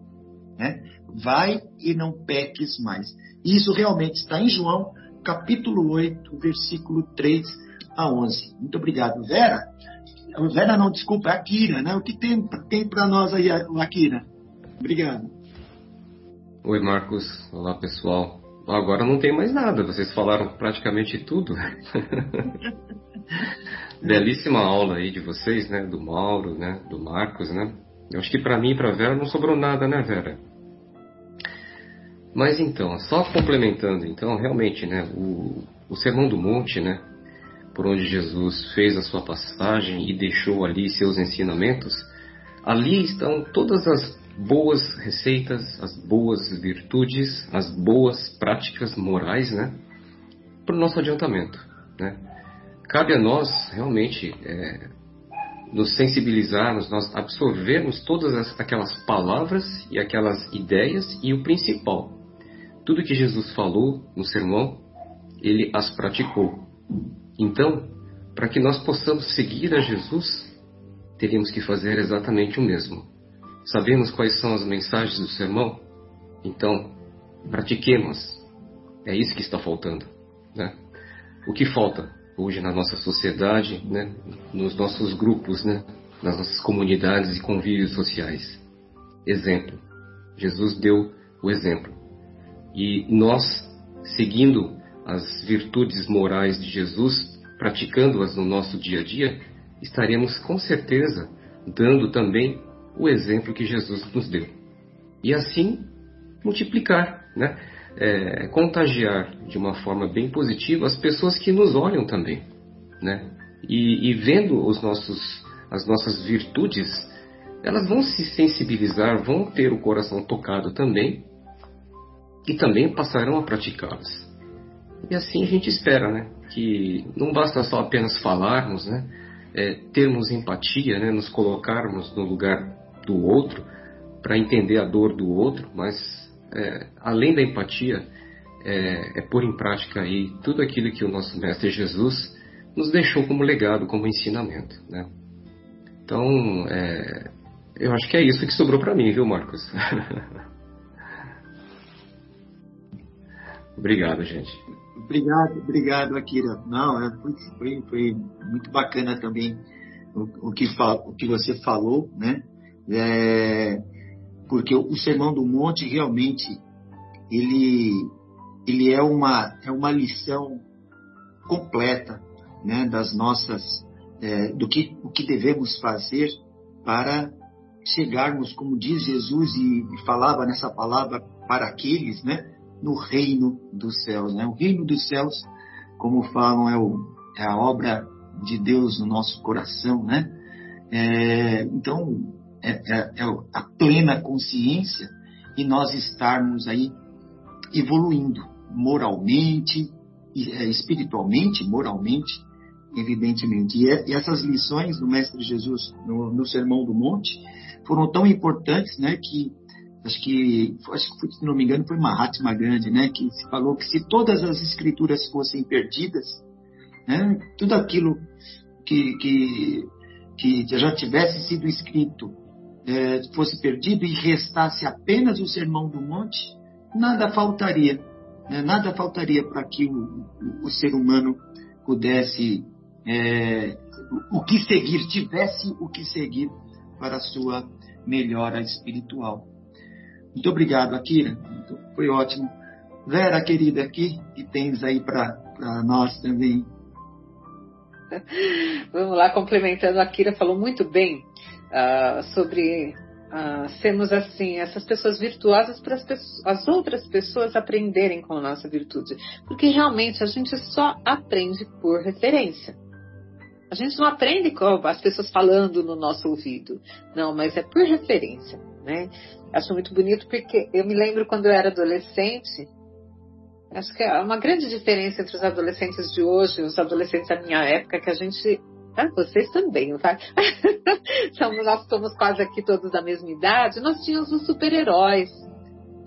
Né? Vai e não peques mais. Isso realmente está em João capítulo 8, versículo 3 a 11. Muito obrigado, Vera. Vera não, desculpa, é a Kira, né? O que tem, tem para nós aí, Akira? Obrigado. Oi, Marcos. Olá, pessoal. Agora não tem mais nada, vocês falaram praticamente tudo. Belíssima aula aí de vocês, né? Do Mauro, né? Do Marcos, né? Eu acho que para mim e para Vera não sobrou nada, né, Vera? Mas então, só complementando, então, realmente, né, o, o Sermão do Monte, né, por onde Jesus fez a sua passagem e deixou ali seus ensinamentos, ali estão todas as boas receitas, as boas virtudes, as boas práticas morais, né, para o nosso adiantamento, né. Cabe a nós realmente é, nos sensibilizarmos, nós absorvermos todas as, aquelas palavras e aquelas ideias e o principal, tudo que Jesus falou no sermão, ele as praticou. Então, para que nós possamos seguir a Jesus, teríamos que fazer exatamente o mesmo. Sabemos quais são as mensagens do sermão? Então, pratiquemos. É isso que está faltando. Né? O que falta hoje na nossa sociedade, né? nos nossos grupos, né? nas nossas comunidades e convívios sociais? Exemplo. Jesus deu o exemplo. E nós, seguindo as virtudes morais de Jesus, praticando-as no nosso dia a dia, estaremos com certeza dando também o exemplo que Jesus nos deu. E assim multiplicar, né? É, contagiar de uma forma bem positiva as pessoas que nos olham também, né? E, e vendo os nossos, as nossas virtudes, elas vão se sensibilizar, vão ter o coração tocado também e também passarão a praticá-las. E assim a gente espera, né? Que não basta só apenas falarmos, né? É, termos empatia, né? Nos colocarmos no lugar do outro, para entender a dor do outro, mas é, além da empatia, é, é pôr em prática aí tudo aquilo que o nosso Mestre Jesus nos deixou como legado, como ensinamento. Né? Então, é, eu acho que é isso que sobrou para mim, viu, Marcos? obrigado, gente. Obrigado, obrigado, Akira. Não, é, foi, foi muito bacana também o, o, que, o que você falou, né? É, porque o Sermão do Monte realmente ele, ele é, uma, é uma lição completa né, das nossas é, do que o que devemos fazer para chegarmos, como diz Jesus e, e falava nessa palavra para aqueles, né, no reino dos céus, né? O reino dos céus, como falam, é, o, é a obra de Deus no nosso coração, né? É, então é, é, é a plena consciência e nós estarmos aí evoluindo moralmente, é, espiritualmente, moralmente, evidentemente. E, é, e, essas lições do Mestre Jesus no, no, Sermão do Monte foram tão importantes, né, que acho que, acho que se não me engano, foi Mahatma Gandhi, né, que falou que se todas as escrituras fossem perdidas, né, tudo aquilo que, que, que já tivesse sido escrito é, fosse perdido e restasse apenas o Sermão do Monte, nada faltaria. Né? Nada faltaria para que o, o, o, ser humano pudesse é, o que seguir, tivesse o que seguir para a sua melhora espiritual. Muito obrigado, Akira. Foi ótimo. Vera, querida, aqui, que tens aí para nós também? Vamos lá, complementando, a Akira falou muito bem uh, sobre uh, sermos assim, essas pessoas virtuosas para as, as outras pessoas aprenderem com a nossa virtude. Porque realmente a gente só aprende por referência. A gente não aprende com as pessoas falando no nosso ouvido. Não, mas é por referência, né? Acho muito bonito porque eu me lembro quando eu era adolescente, acho que é uma grande diferença entre os adolescentes de hoje e os adolescentes da minha época, que a gente ah, vocês também, tá? somos, nós somos quase aqui todos da mesma idade. Nós tínhamos os super-heróis.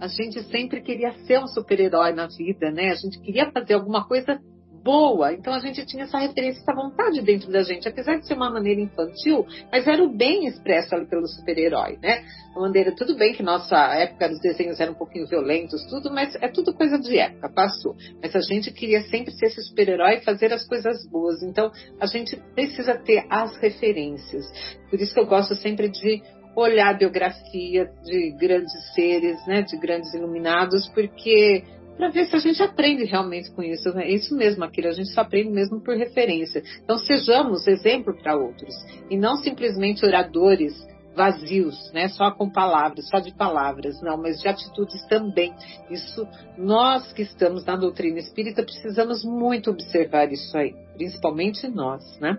A gente sempre queria ser um super-herói na vida, né? A gente queria fazer alguma coisa boa. Então a gente tinha essa referência, essa vontade dentro da gente, apesar de ser uma maneira infantil, mas era o bem expresso ali pelo super-herói, né? Uma maneira, tudo bem que nossa época os desenhos eram um pouquinho violentos, tudo, mas é tudo coisa de época, passou. Mas a gente queria sempre ser esse super-herói e fazer as coisas boas. Então a gente precisa ter as referências. Por isso que eu gosto sempre de olhar a biografia de grandes seres, né, de grandes iluminados, porque para ver se a gente aprende realmente com isso. É isso mesmo, aquilo a gente só aprende mesmo por referência. Então sejamos exemplo para outros e não simplesmente oradores vazios, né? Só com palavras, só de palavras, não, mas de atitudes também. Isso nós que estamos na doutrina espírita precisamos muito observar isso aí, principalmente nós, né?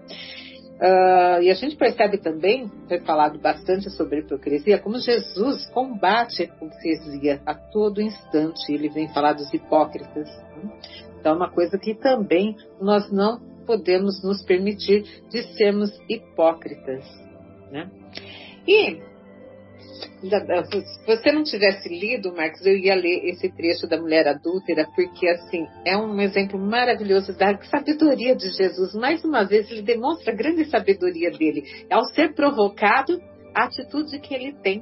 Uh, e a gente percebe também, foi falado bastante sobre hipocrisia, como Jesus combate a hipocrisia a todo instante. Ele vem falar dos hipócritas. Né? Então, é uma coisa que também nós não podemos nos permitir de sermos hipócritas. Né? E se você não tivesse lido, Marcos, eu ia ler esse trecho da mulher adúltera, porque assim é um exemplo maravilhoso da sabedoria de Jesus. Mais uma vez, ele demonstra a grande sabedoria dele. Ao ser provocado, a atitude que ele tem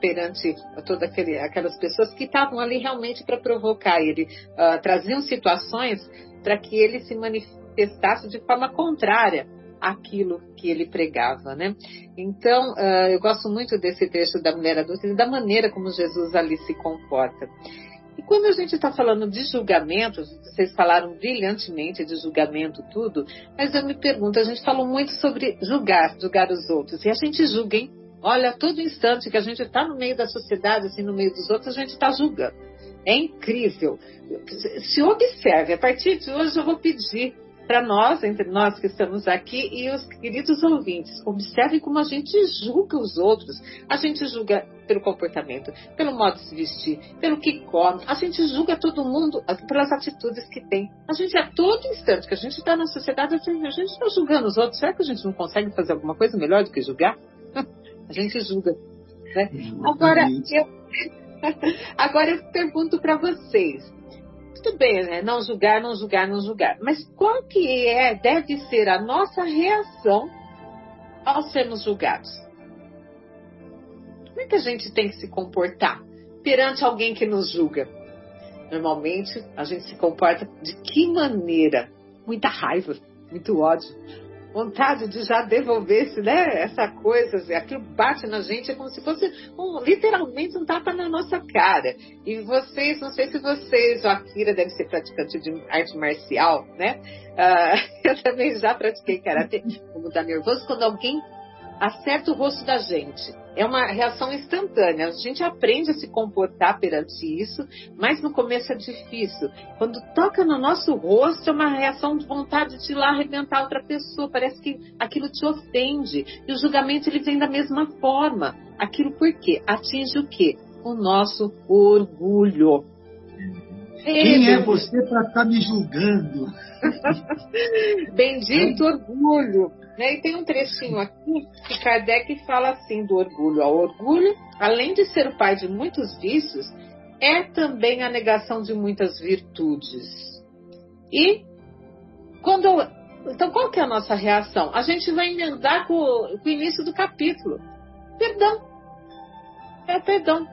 perante todas aquelas pessoas que estavam ali realmente para provocar ele. Uh, traziam situações para que ele se manifestasse de forma contrária aquilo que ele pregava, né? Então, uh, eu gosto muito desse trecho da mulher adulta e da maneira como Jesus ali se comporta. E quando a gente está falando de julgamento, vocês falaram brilhantemente de julgamento, tudo, mas eu me pergunto, a gente falou muito sobre julgar, julgar os outros, e a gente julga, hein? Olha, todo instante que a gente está no meio da sociedade, assim, no meio dos outros, a gente está julgando. É incrível. Se observe, a partir de hoje eu vou pedir para nós, entre nós que estamos aqui e os queridos ouvintes. Observem como a gente julga os outros. A gente julga pelo comportamento, pelo modo de se vestir, pelo que come. A gente julga todo mundo pelas atitudes que tem. A gente, a todo instante que a gente está na sociedade, a gente está julgando os outros. Será que a gente não consegue fazer alguma coisa melhor do que julgar? a gente julga. Né? Agora, eu, agora eu pergunto para vocês. Tudo bem, né? Não julgar, não julgar, não julgar. Mas qual que é, deve ser a nossa reação ao sermos julgados? Como é que a gente tem que se comportar perante alguém que nos julga? Normalmente, a gente se comporta de que maneira? Muita raiva, muito ódio, vontade de já devolver-se, né? Essa coisa, aquilo bate na gente, é como se fosse um, literalmente um tapa na nossa cara. E vocês, não sei se vocês, o Akira deve ser praticante de arte marcial, né? Uh, eu também já pratiquei karatê. Como dá nervoso quando alguém acerta o rosto da gente. É uma reação instantânea. A gente aprende a se comportar perante isso, mas no começo é difícil. Quando toca no nosso rosto, é uma reação de vontade de ir lá arrebentar outra pessoa. Parece que aquilo te ofende. E o julgamento ele vem da mesma forma. Aquilo por quê? Atinge o quê? O nosso orgulho. Quem é você para estar tá me julgando? Bendito orgulho. Né? E tem um trechinho aqui que Kardec fala assim do orgulho. O orgulho, além de ser o pai de muitos vícios, é também a negação de muitas virtudes. E quando então qual que é a nossa reação? A gente vai emendar com, com o início do capítulo. Perdão. É perdão.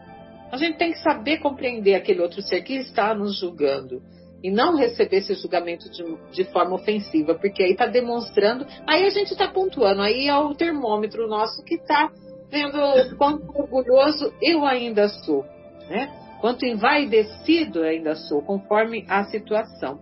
A gente tem que saber compreender aquele outro ser que está nos julgando e não receber esse julgamento de, de forma ofensiva, porque aí está demonstrando, aí a gente está pontuando, aí é o termômetro nosso que está vendo quanto orgulhoso eu ainda sou, né? Quanto envaidecido ainda sou, conforme a situação.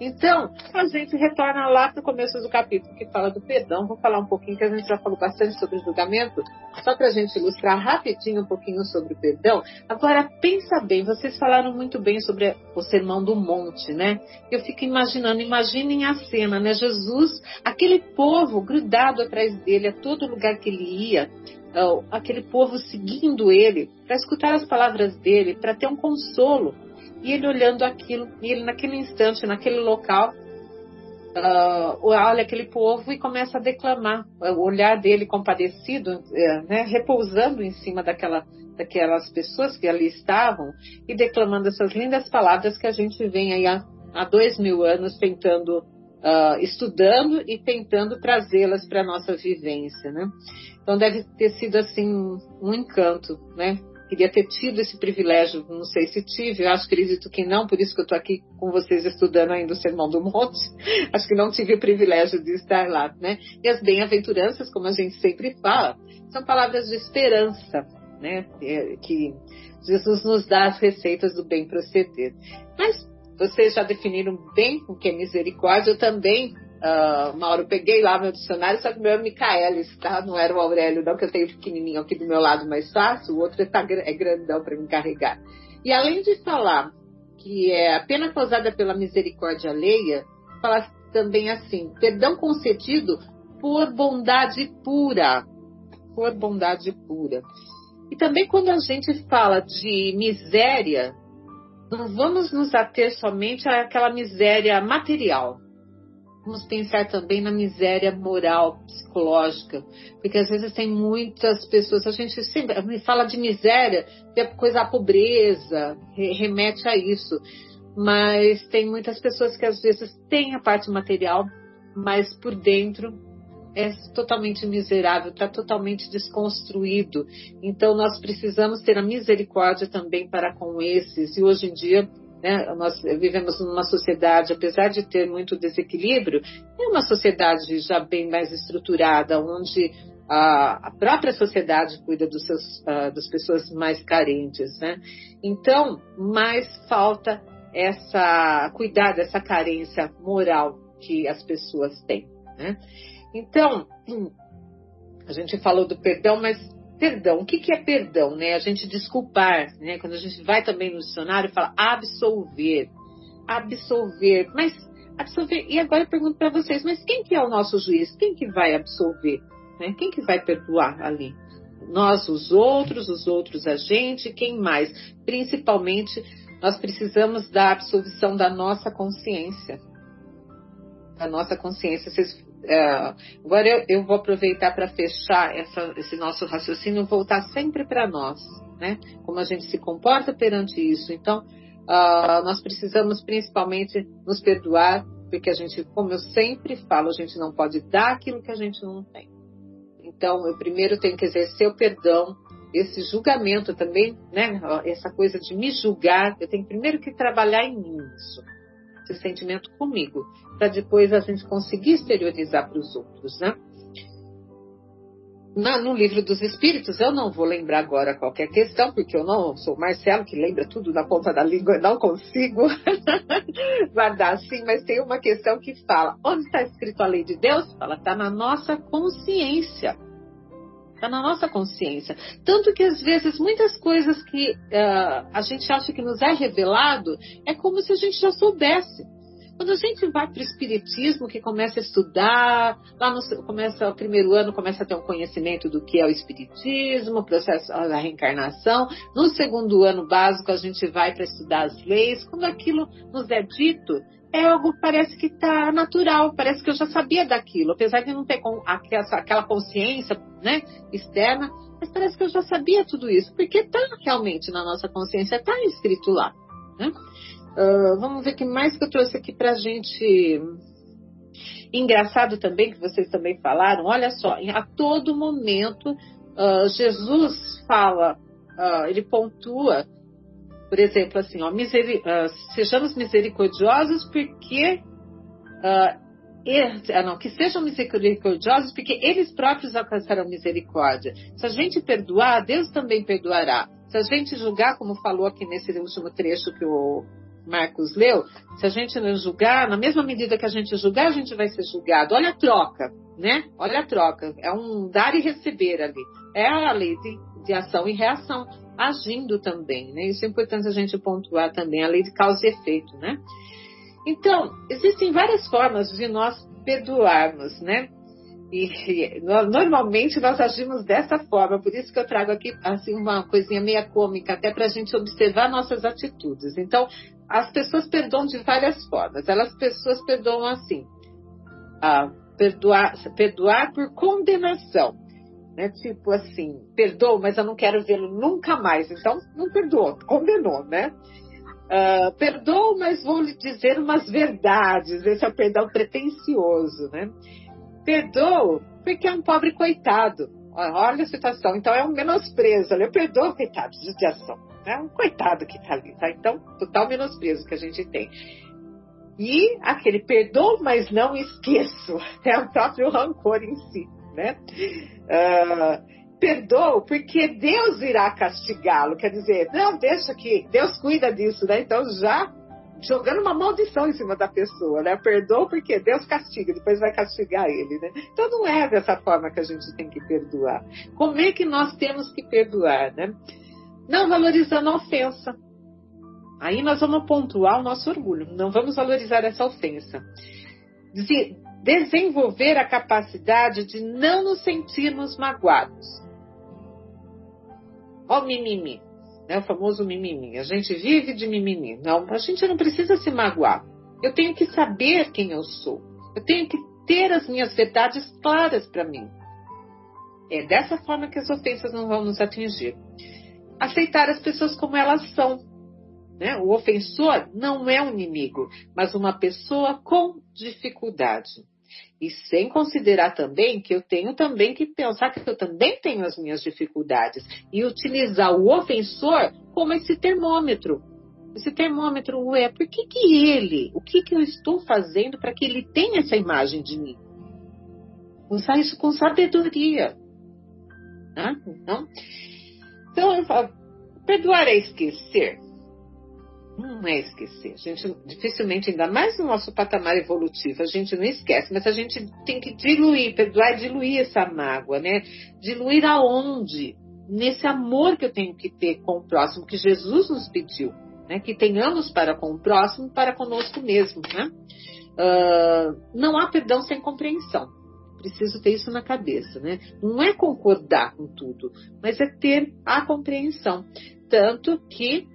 Então, a gente retorna lá para o começo do capítulo que fala do perdão. Vou falar um pouquinho, que a gente já falou bastante sobre julgamento, só para a gente ilustrar rapidinho um pouquinho sobre o perdão. Agora, pensa bem, vocês falaram muito bem sobre o sermão do monte, né? Eu fico imaginando, imaginem a cena, né? Jesus, aquele povo grudado atrás dele, a todo lugar que ele ia, aquele povo seguindo ele, para escutar as palavras dele, para ter um consolo e ele olhando aquilo, e ele naquele instante, naquele local, uh, olha aquele povo e começa a declamar. O olhar dele compadecido, uh, né, repousando em cima daquela, daquelas pessoas que ali estavam e declamando essas lindas palavras que a gente vem aí há, há dois mil anos tentando, uh, estudando e tentando trazê-las para a nossa vivência, né? Então deve ter sido assim um encanto, né? Queria ter tido esse privilégio, não sei se tive, eu acho acredito que não, por isso que eu estou aqui com vocês estudando ainda o Sermão do Monte, acho que não tive o privilégio de estar lá, né? E as bem-aventuranças, como a gente sempre fala, são palavras de esperança, né? É, que Jesus nos dá as receitas do bem proceder. Mas vocês já definiram bem o que é misericórdia, eu também Uh, Mauro, peguei lá meu dicionário, só que meu é Micaelis, tá? Não era o Aurélio, não, que eu tenho pequenininho aqui do meu lado mais fácil, o outro é, tá, é grandão para me carregar. E além de falar que é a pena causada pela misericórdia alheia, fala também assim, perdão concedido por bondade pura. Por bondade pura. E também quando a gente fala de miséria, não vamos nos ater somente àquela miséria material vamos pensar também na miséria moral, psicológica, porque às vezes tem muitas pessoas, a gente sempre me fala de miséria, é coisa a pobreza, remete a isso, mas tem muitas pessoas que às vezes têm a parte material, mas por dentro é totalmente miserável, está totalmente desconstruído. Então nós precisamos ter a misericórdia também para com esses, e hoje em dia né? Nós vivemos numa sociedade, apesar de ter muito desequilíbrio, é uma sociedade já bem mais estruturada, onde a, própria sociedade cuida dos seus, uh, das pessoas mais carentes. Né? Então, mais falta essa cuidar dessa carência moral que as pessoas têm. Né? Então, a gente falou do perdão, mas perdão. O que, que é perdão? Né? A gente desculpar, né? quando a gente vai também no dicionário, fala absolver. Absolver. Mas absolver. E agora eu pergunto para vocês, mas quem que é o nosso juiz? Quem que vai absolver? Né? Quem que vai perdoar ali? Nós, os outros, os outros a gente, quem mais? Principalmente, nós precisamos da absolvição da nossa consciência. Da nossa consciência. Vocês é, agora eu, eu, vou aproveitar para fechar essa, esse nosso raciocínio, voltar sempre para nós, né? Como a gente se comporta perante isso. Então, uh, nós precisamos principalmente nos perdoar, porque a gente, como eu sempre falo, a gente não pode dar aquilo que a gente não tem. Então, eu primeiro tenho que exercer o perdão, esse julgamento também, né? Essa coisa de me julgar, eu tenho primeiro que trabalhar em mim isso esse sentimento comigo, para depois a gente conseguir exteriorizar para os outros, né? Na, no livro dos Espíritos, eu não vou lembrar agora qualquer questão, porque eu não sou Marcelo, que lembra tudo na ponta da língua, não consigo guardar assim, mas tem uma questão que fala: onde está escrito a lei de Deus? Fala, está na nossa consciência. Está na nossa consciência. Tanto que às vezes muitas coisas que uh, a gente acha que nos é revelado é como se a gente já soubesse. Quando a gente vai para o Espiritismo, que começa a estudar, lá no começa, o primeiro ano começa a ter um conhecimento do que é o Espiritismo, o processo da reencarnação. No segundo ano básico, a gente vai para estudar as leis. Quando aquilo nos é dito, é algo parece que está natural, parece que eu já sabia daquilo, apesar de não ter aquela consciência né, externa, mas parece que eu já sabia tudo isso, porque está realmente na nossa consciência, está escrito lá. Né? Uh, vamos ver o que mais que eu trouxe aqui para gente. Engraçado também que vocês também falaram, olha só, a todo momento uh, Jesus fala, uh, ele pontua por exemplo, assim, ó, miseri sejamos misericordiosos porque. Ah, não, que sejam misericordiosos porque eles próprios alcançarão misericórdia. Se a gente perdoar, Deus também perdoará. Se a gente julgar, como falou aqui nesse último trecho que o Marcos leu, se a gente não julgar, na mesma medida que a gente julgar, a gente vai ser julgado. Olha a troca, né? Olha a troca. É um dar e receber ali. É a lei de, de ação e reação agindo também, né? Isso é importante a gente pontuar também, a lei de causa e efeito, né? Então, existem várias formas de nós perdoarmos, né? E, normalmente nós agimos dessa forma, por isso que eu trago aqui assim uma coisinha meia cômica, até para a gente observar nossas atitudes. Então, as pessoas perdoam de várias formas. Elas pessoas perdoam assim, ah, perdoar, perdoar por condenação. Né? Tipo assim, perdoa, mas eu não quero vê-lo nunca mais. Então, não perdoou, condenou, né? Uh, perdoa, mas vou lhe dizer umas verdades. Esse é o perdão pretencioso, né? Perdoa porque é um pobre coitado. Olha a situação. Então, é um menosprezo. Eu perdoo, coitado, judiação. É um coitado que está ali, tá? Então, total menosprezo que a gente tem. E aquele perdoa, mas não esqueço. É o próprio rancor em si né? Uh, perdoa porque Deus irá castigá-lo. Quer dizer, não, deixa que Deus cuida disso, né? Então já jogando uma maldição em cima da pessoa, né? Perdoa porque Deus castiga, depois vai castigar ele, né? Então não é dessa forma que a gente tem que perdoar. Como é que nós temos que perdoar, né? Não valorizando a ofensa. Aí nós vamos pontuar o nosso orgulho, não vamos valorizar essa ofensa. Desenvolver a capacidade de não nos sentirmos magoados. Ó o mimimi, né? o famoso mimimi. A gente vive de mimimi. Não, a gente não precisa se magoar. Eu tenho que saber quem eu sou. Eu tenho que ter as minhas verdades claras para mim. É dessa forma que as ofensas não vão nos atingir. Aceitar as pessoas como elas são. Né? O ofensor não é um inimigo, mas uma pessoa com dificuldade. E sem considerar também que eu tenho também que pensar que eu também tenho as minhas dificuldades e utilizar o ofensor como esse termômetro. Esse termômetro, ué, por que, que ele, o que, que eu estou fazendo para que ele tenha essa imagem de mim? Usar isso com sabedoria. Né? Então, então eu falo, perdoar é esquecer não é esquecer. A gente dificilmente, ainda mais no nosso patamar evolutivo, a gente não esquece, mas a gente tem que diluir, perdoar e diluir essa mágoa, né? Diluir aonde? Nesse amor que eu tenho que ter com o próximo, que Jesus nos pediu, né? Que tenhamos para com o próximo, para conosco mesmo, né? Uh, não há perdão sem compreensão. Preciso ter isso na cabeça, né? Não é concordar com tudo, mas é ter a compreensão. Tanto que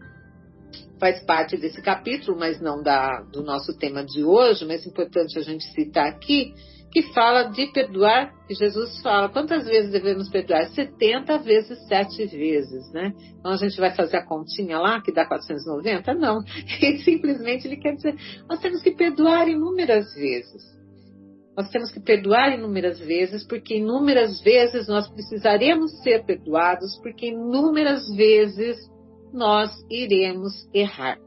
faz parte desse capítulo, mas não da, do nosso tema de hoje, mas é importante a gente citar aqui, que fala de perdoar, que Jesus fala, quantas vezes devemos perdoar? 70 vezes 7 vezes, né? Então a gente vai fazer a continha lá, que dá 490? Não. Ele simplesmente ele quer dizer, nós temos que perdoar inúmeras vezes. Nós temos que perdoar inúmeras vezes, porque inúmeras vezes nós precisaremos ser perdoados, porque inúmeras vezes nós iremos errar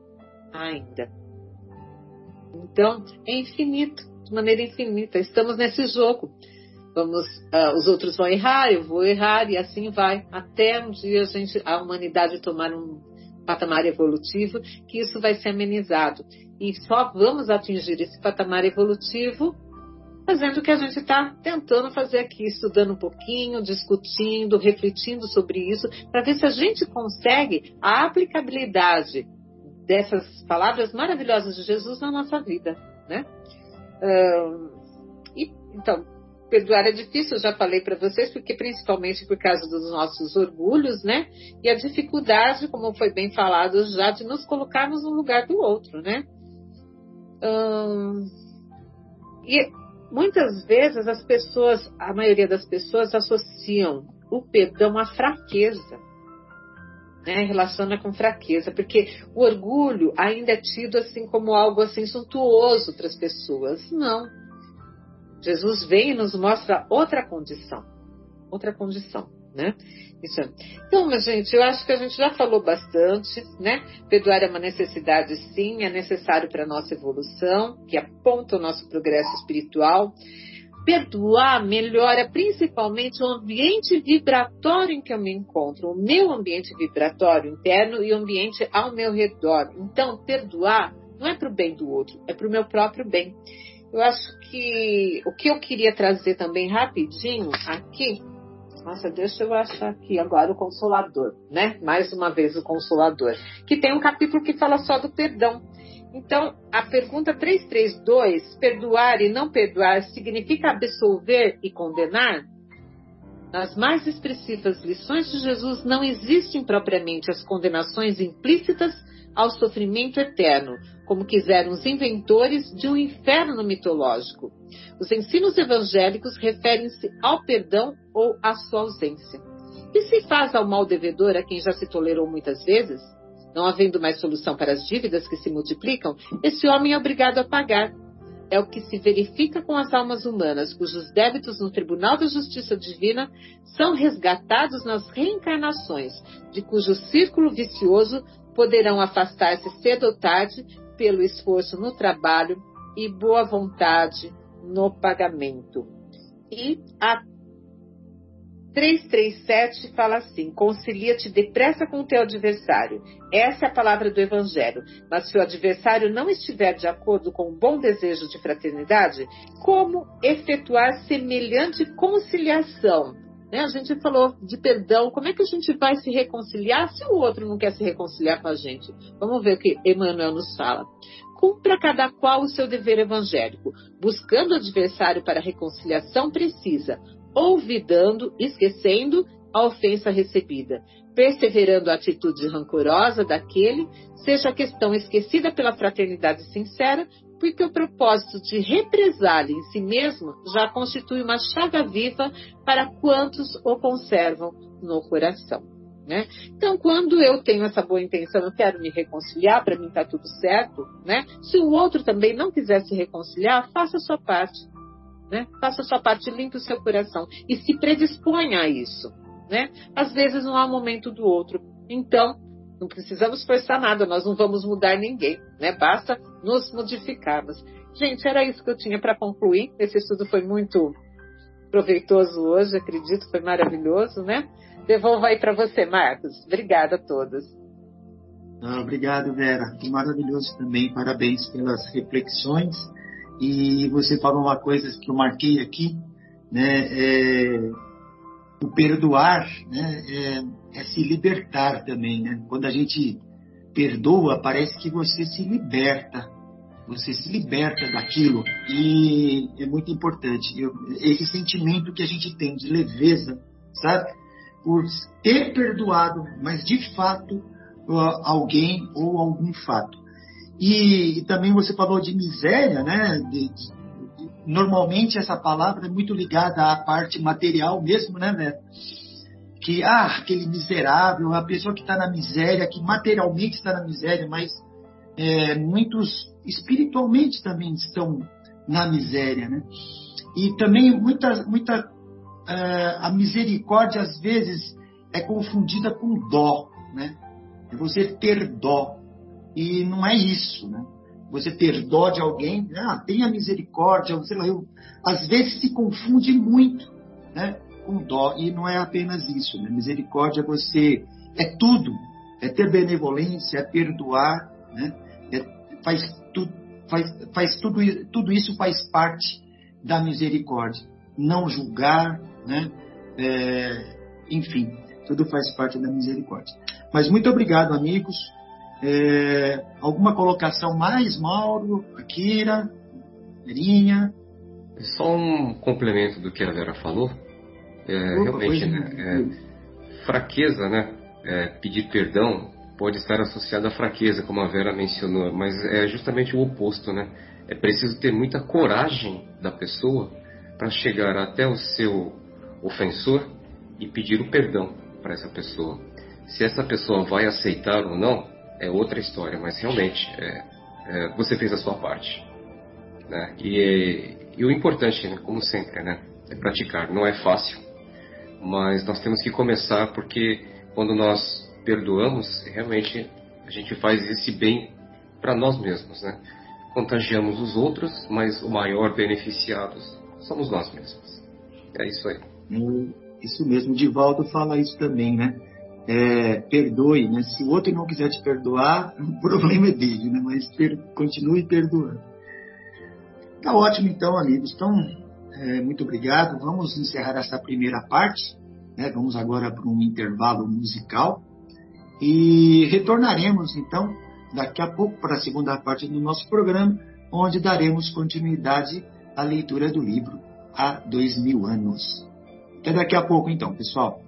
ainda. Então, é infinito de maneira infinita. Estamos nesse jogo. Vamos, uh, os outros vão errar, eu vou errar e assim vai, até um dia a, gente, a humanidade tomar um patamar evolutivo, que isso vai ser amenizado. E só vamos atingir esse patamar evolutivo fazendo o que a gente está tentando fazer aqui, estudando um pouquinho, discutindo, refletindo sobre isso, para ver se a gente consegue a aplicabilidade dessas palavras maravilhosas de Jesus na nossa vida, né? e, então, perdoar é difícil, eu já falei para vocês, porque principalmente por causa dos nossos orgulhos, né? E a dificuldade, como foi bem falado já, de nos colocarmos no lugar do outro, né? e muitas vezes as pessoas, a maioria das pessoas associam o perdão à fraqueza. Né, relaciona com fraqueza, porque o orgulho ainda é tido assim como algo assim suntuoso para as pessoas. Não. Jesus vem e nos mostra outra condição, outra condição, né? Isso. Então, minha gente, eu acho que a gente já falou bastante, né? Perdoar é uma necessidade, sim, é necessário para a nossa evolução, que aponta o nosso progresso espiritual. Perdoar melhora principalmente o ambiente vibratório em que eu me encontro, o meu ambiente vibratório interno e o ambiente ao meu redor. Então, perdoar não é para o bem do outro, é para o meu próprio bem. Eu acho que o que eu queria trazer também rapidinho aqui, nossa, deixa eu achar aqui agora o Consolador, né? Mais uma vez o Consolador, que tem um capítulo que fala só do perdão. Então, a pergunta 332, perdoar e não perdoar, significa absolver e condenar? Nas mais expressivas lições de Jesus não existem propriamente as condenações implícitas ao sofrimento eterno, como quiseram os inventores de um inferno mitológico. Os ensinos evangélicos referem-se ao perdão ou à sua ausência. E se faz ao mal devedor a quem já se tolerou muitas vezes? Não havendo mais solução para as dívidas que se multiplicam, esse homem é obrigado a pagar. É o que se verifica com as almas humanas, cujos débitos no Tribunal da Justiça Divina são resgatados nas reencarnações, de cujo círculo vicioso poderão afastar-se cedo ou tarde pelo esforço no trabalho e boa vontade no pagamento. E a 337 fala assim: concilia-te depressa com o teu adversário. Essa é a palavra do Evangelho. Mas se o adversário não estiver de acordo com o bom desejo de fraternidade, como efetuar semelhante conciliação? Né? A gente falou de perdão. Como é que a gente vai se reconciliar se o outro não quer se reconciliar com a gente? Vamos ver o que Emmanuel nos fala cumpra cada qual o seu dever evangélico. Buscando o adversário para reconciliação, precisa, olvidando, esquecendo a ofensa recebida, perseverando a atitude rancorosa daquele, seja a questão esquecida pela fraternidade sincera, porque o propósito de represália em si mesmo já constitui uma chaga viva para quantos o conservam no coração. Né? Então, quando eu tenho essa boa intenção, eu quero me reconciliar, para mim está tudo certo. Né? Se o outro também não quiser se reconciliar, faça a sua parte. Né? Faça a sua parte, limpe o seu coração e se predisponha a isso. Né? Às vezes não há momento do outro. Então, não precisamos forçar nada, nós não vamos mudar ninguém, né? Basta nos modificarmos. Gente, era isso que eu tinha para concluir. Esse estudo foi muito proveitoso hoje, acredito, foi maravilhoso, né? Devolvo aí para você, Marcos. Obrigada a todos. Ah, obrigado, Vera. Que maravilhoso também. Parabéns pelas reflexões e você falou uma coisa que eu marquei aqui, né? É, o perdoar né? É, é, se libertar também, né? Quando a gente perdoa, parece que você se liberta, você se liberta daquilo e é muito importante. Eu, esse sentimento que a gente tem de leveza, sabe? Por ter perdoado, mas de fato alguém ou algum fato. E, e também você falou de miséria, né? De, de, normalmente essa palavra é muito ligada à parte material mesmo, né, Neto? Que, ah, aquele miserável, a pessoa que está na miséria, que materialmente está na miséria, mas é, muitos espiritualmente também estão na miséria, né? E também muita, muita uh, a misericórdia às vezes é confundida com dó, né? É você ter dó e não é isso, né? Você ter dó de alguém, ah, tenha misericórdia, sei lá, eu, às vezes se confunde muito, né? Com dó e não é apenas isso, né? Misericórdia é você é tudo, é ter benevolência, é perdoar, né? É, faz tudo faz, faz tudo, tudo isso faz parte da misericórdia. Não julgar, né? É, enfim, tudo faz parte da misericórdia. Mas muito obrigado, amigos. É, alguma colocação mais, Mauro, Akira, Verinha? Só um complemento do que a Vera falou. É, Opa, realmente, né, é, fraqueza, né? É, pedir perdão pode estar associada à fraqueza, como a Vera mencionou, mas é justamente o oposto, né? É preciso ter muita coragem da pessoa para chegar até o seu ofensor e pedir o perdão para essa pessoa. Se essa pessoa vai aceitar ou não, é outra história, mas realmente é, é, você fez a sua parte. Né? E, e, o importante, né, como sempre, né, é praticar. Não é fácil, mas nós temos que começar porque quando nós perdoamos, realmente a gente faz esse bem para nós mesmos, né? Contagiamos os outros, mas o maior beneficiados somos nós mesmos. É isso aí. Isso mesmo, Divaldo fala isso também, né? É, perdoe, né? Se o outro não quiser te perdoar, o problema é dele, né? Mas per continue perdoando. Tá ótimo, então, amigos. Então, é, muito obrigado. Vamos encerrar essa primeira parte. Né? Vamos agora para um intervalo musical. E retornaremos, então, daqui a pouco para a segunda parte do nosso programa, onde daremos continuidade à leitura do livro Há Dois Mil Anos. Até daqui a pouco, então, pessoal.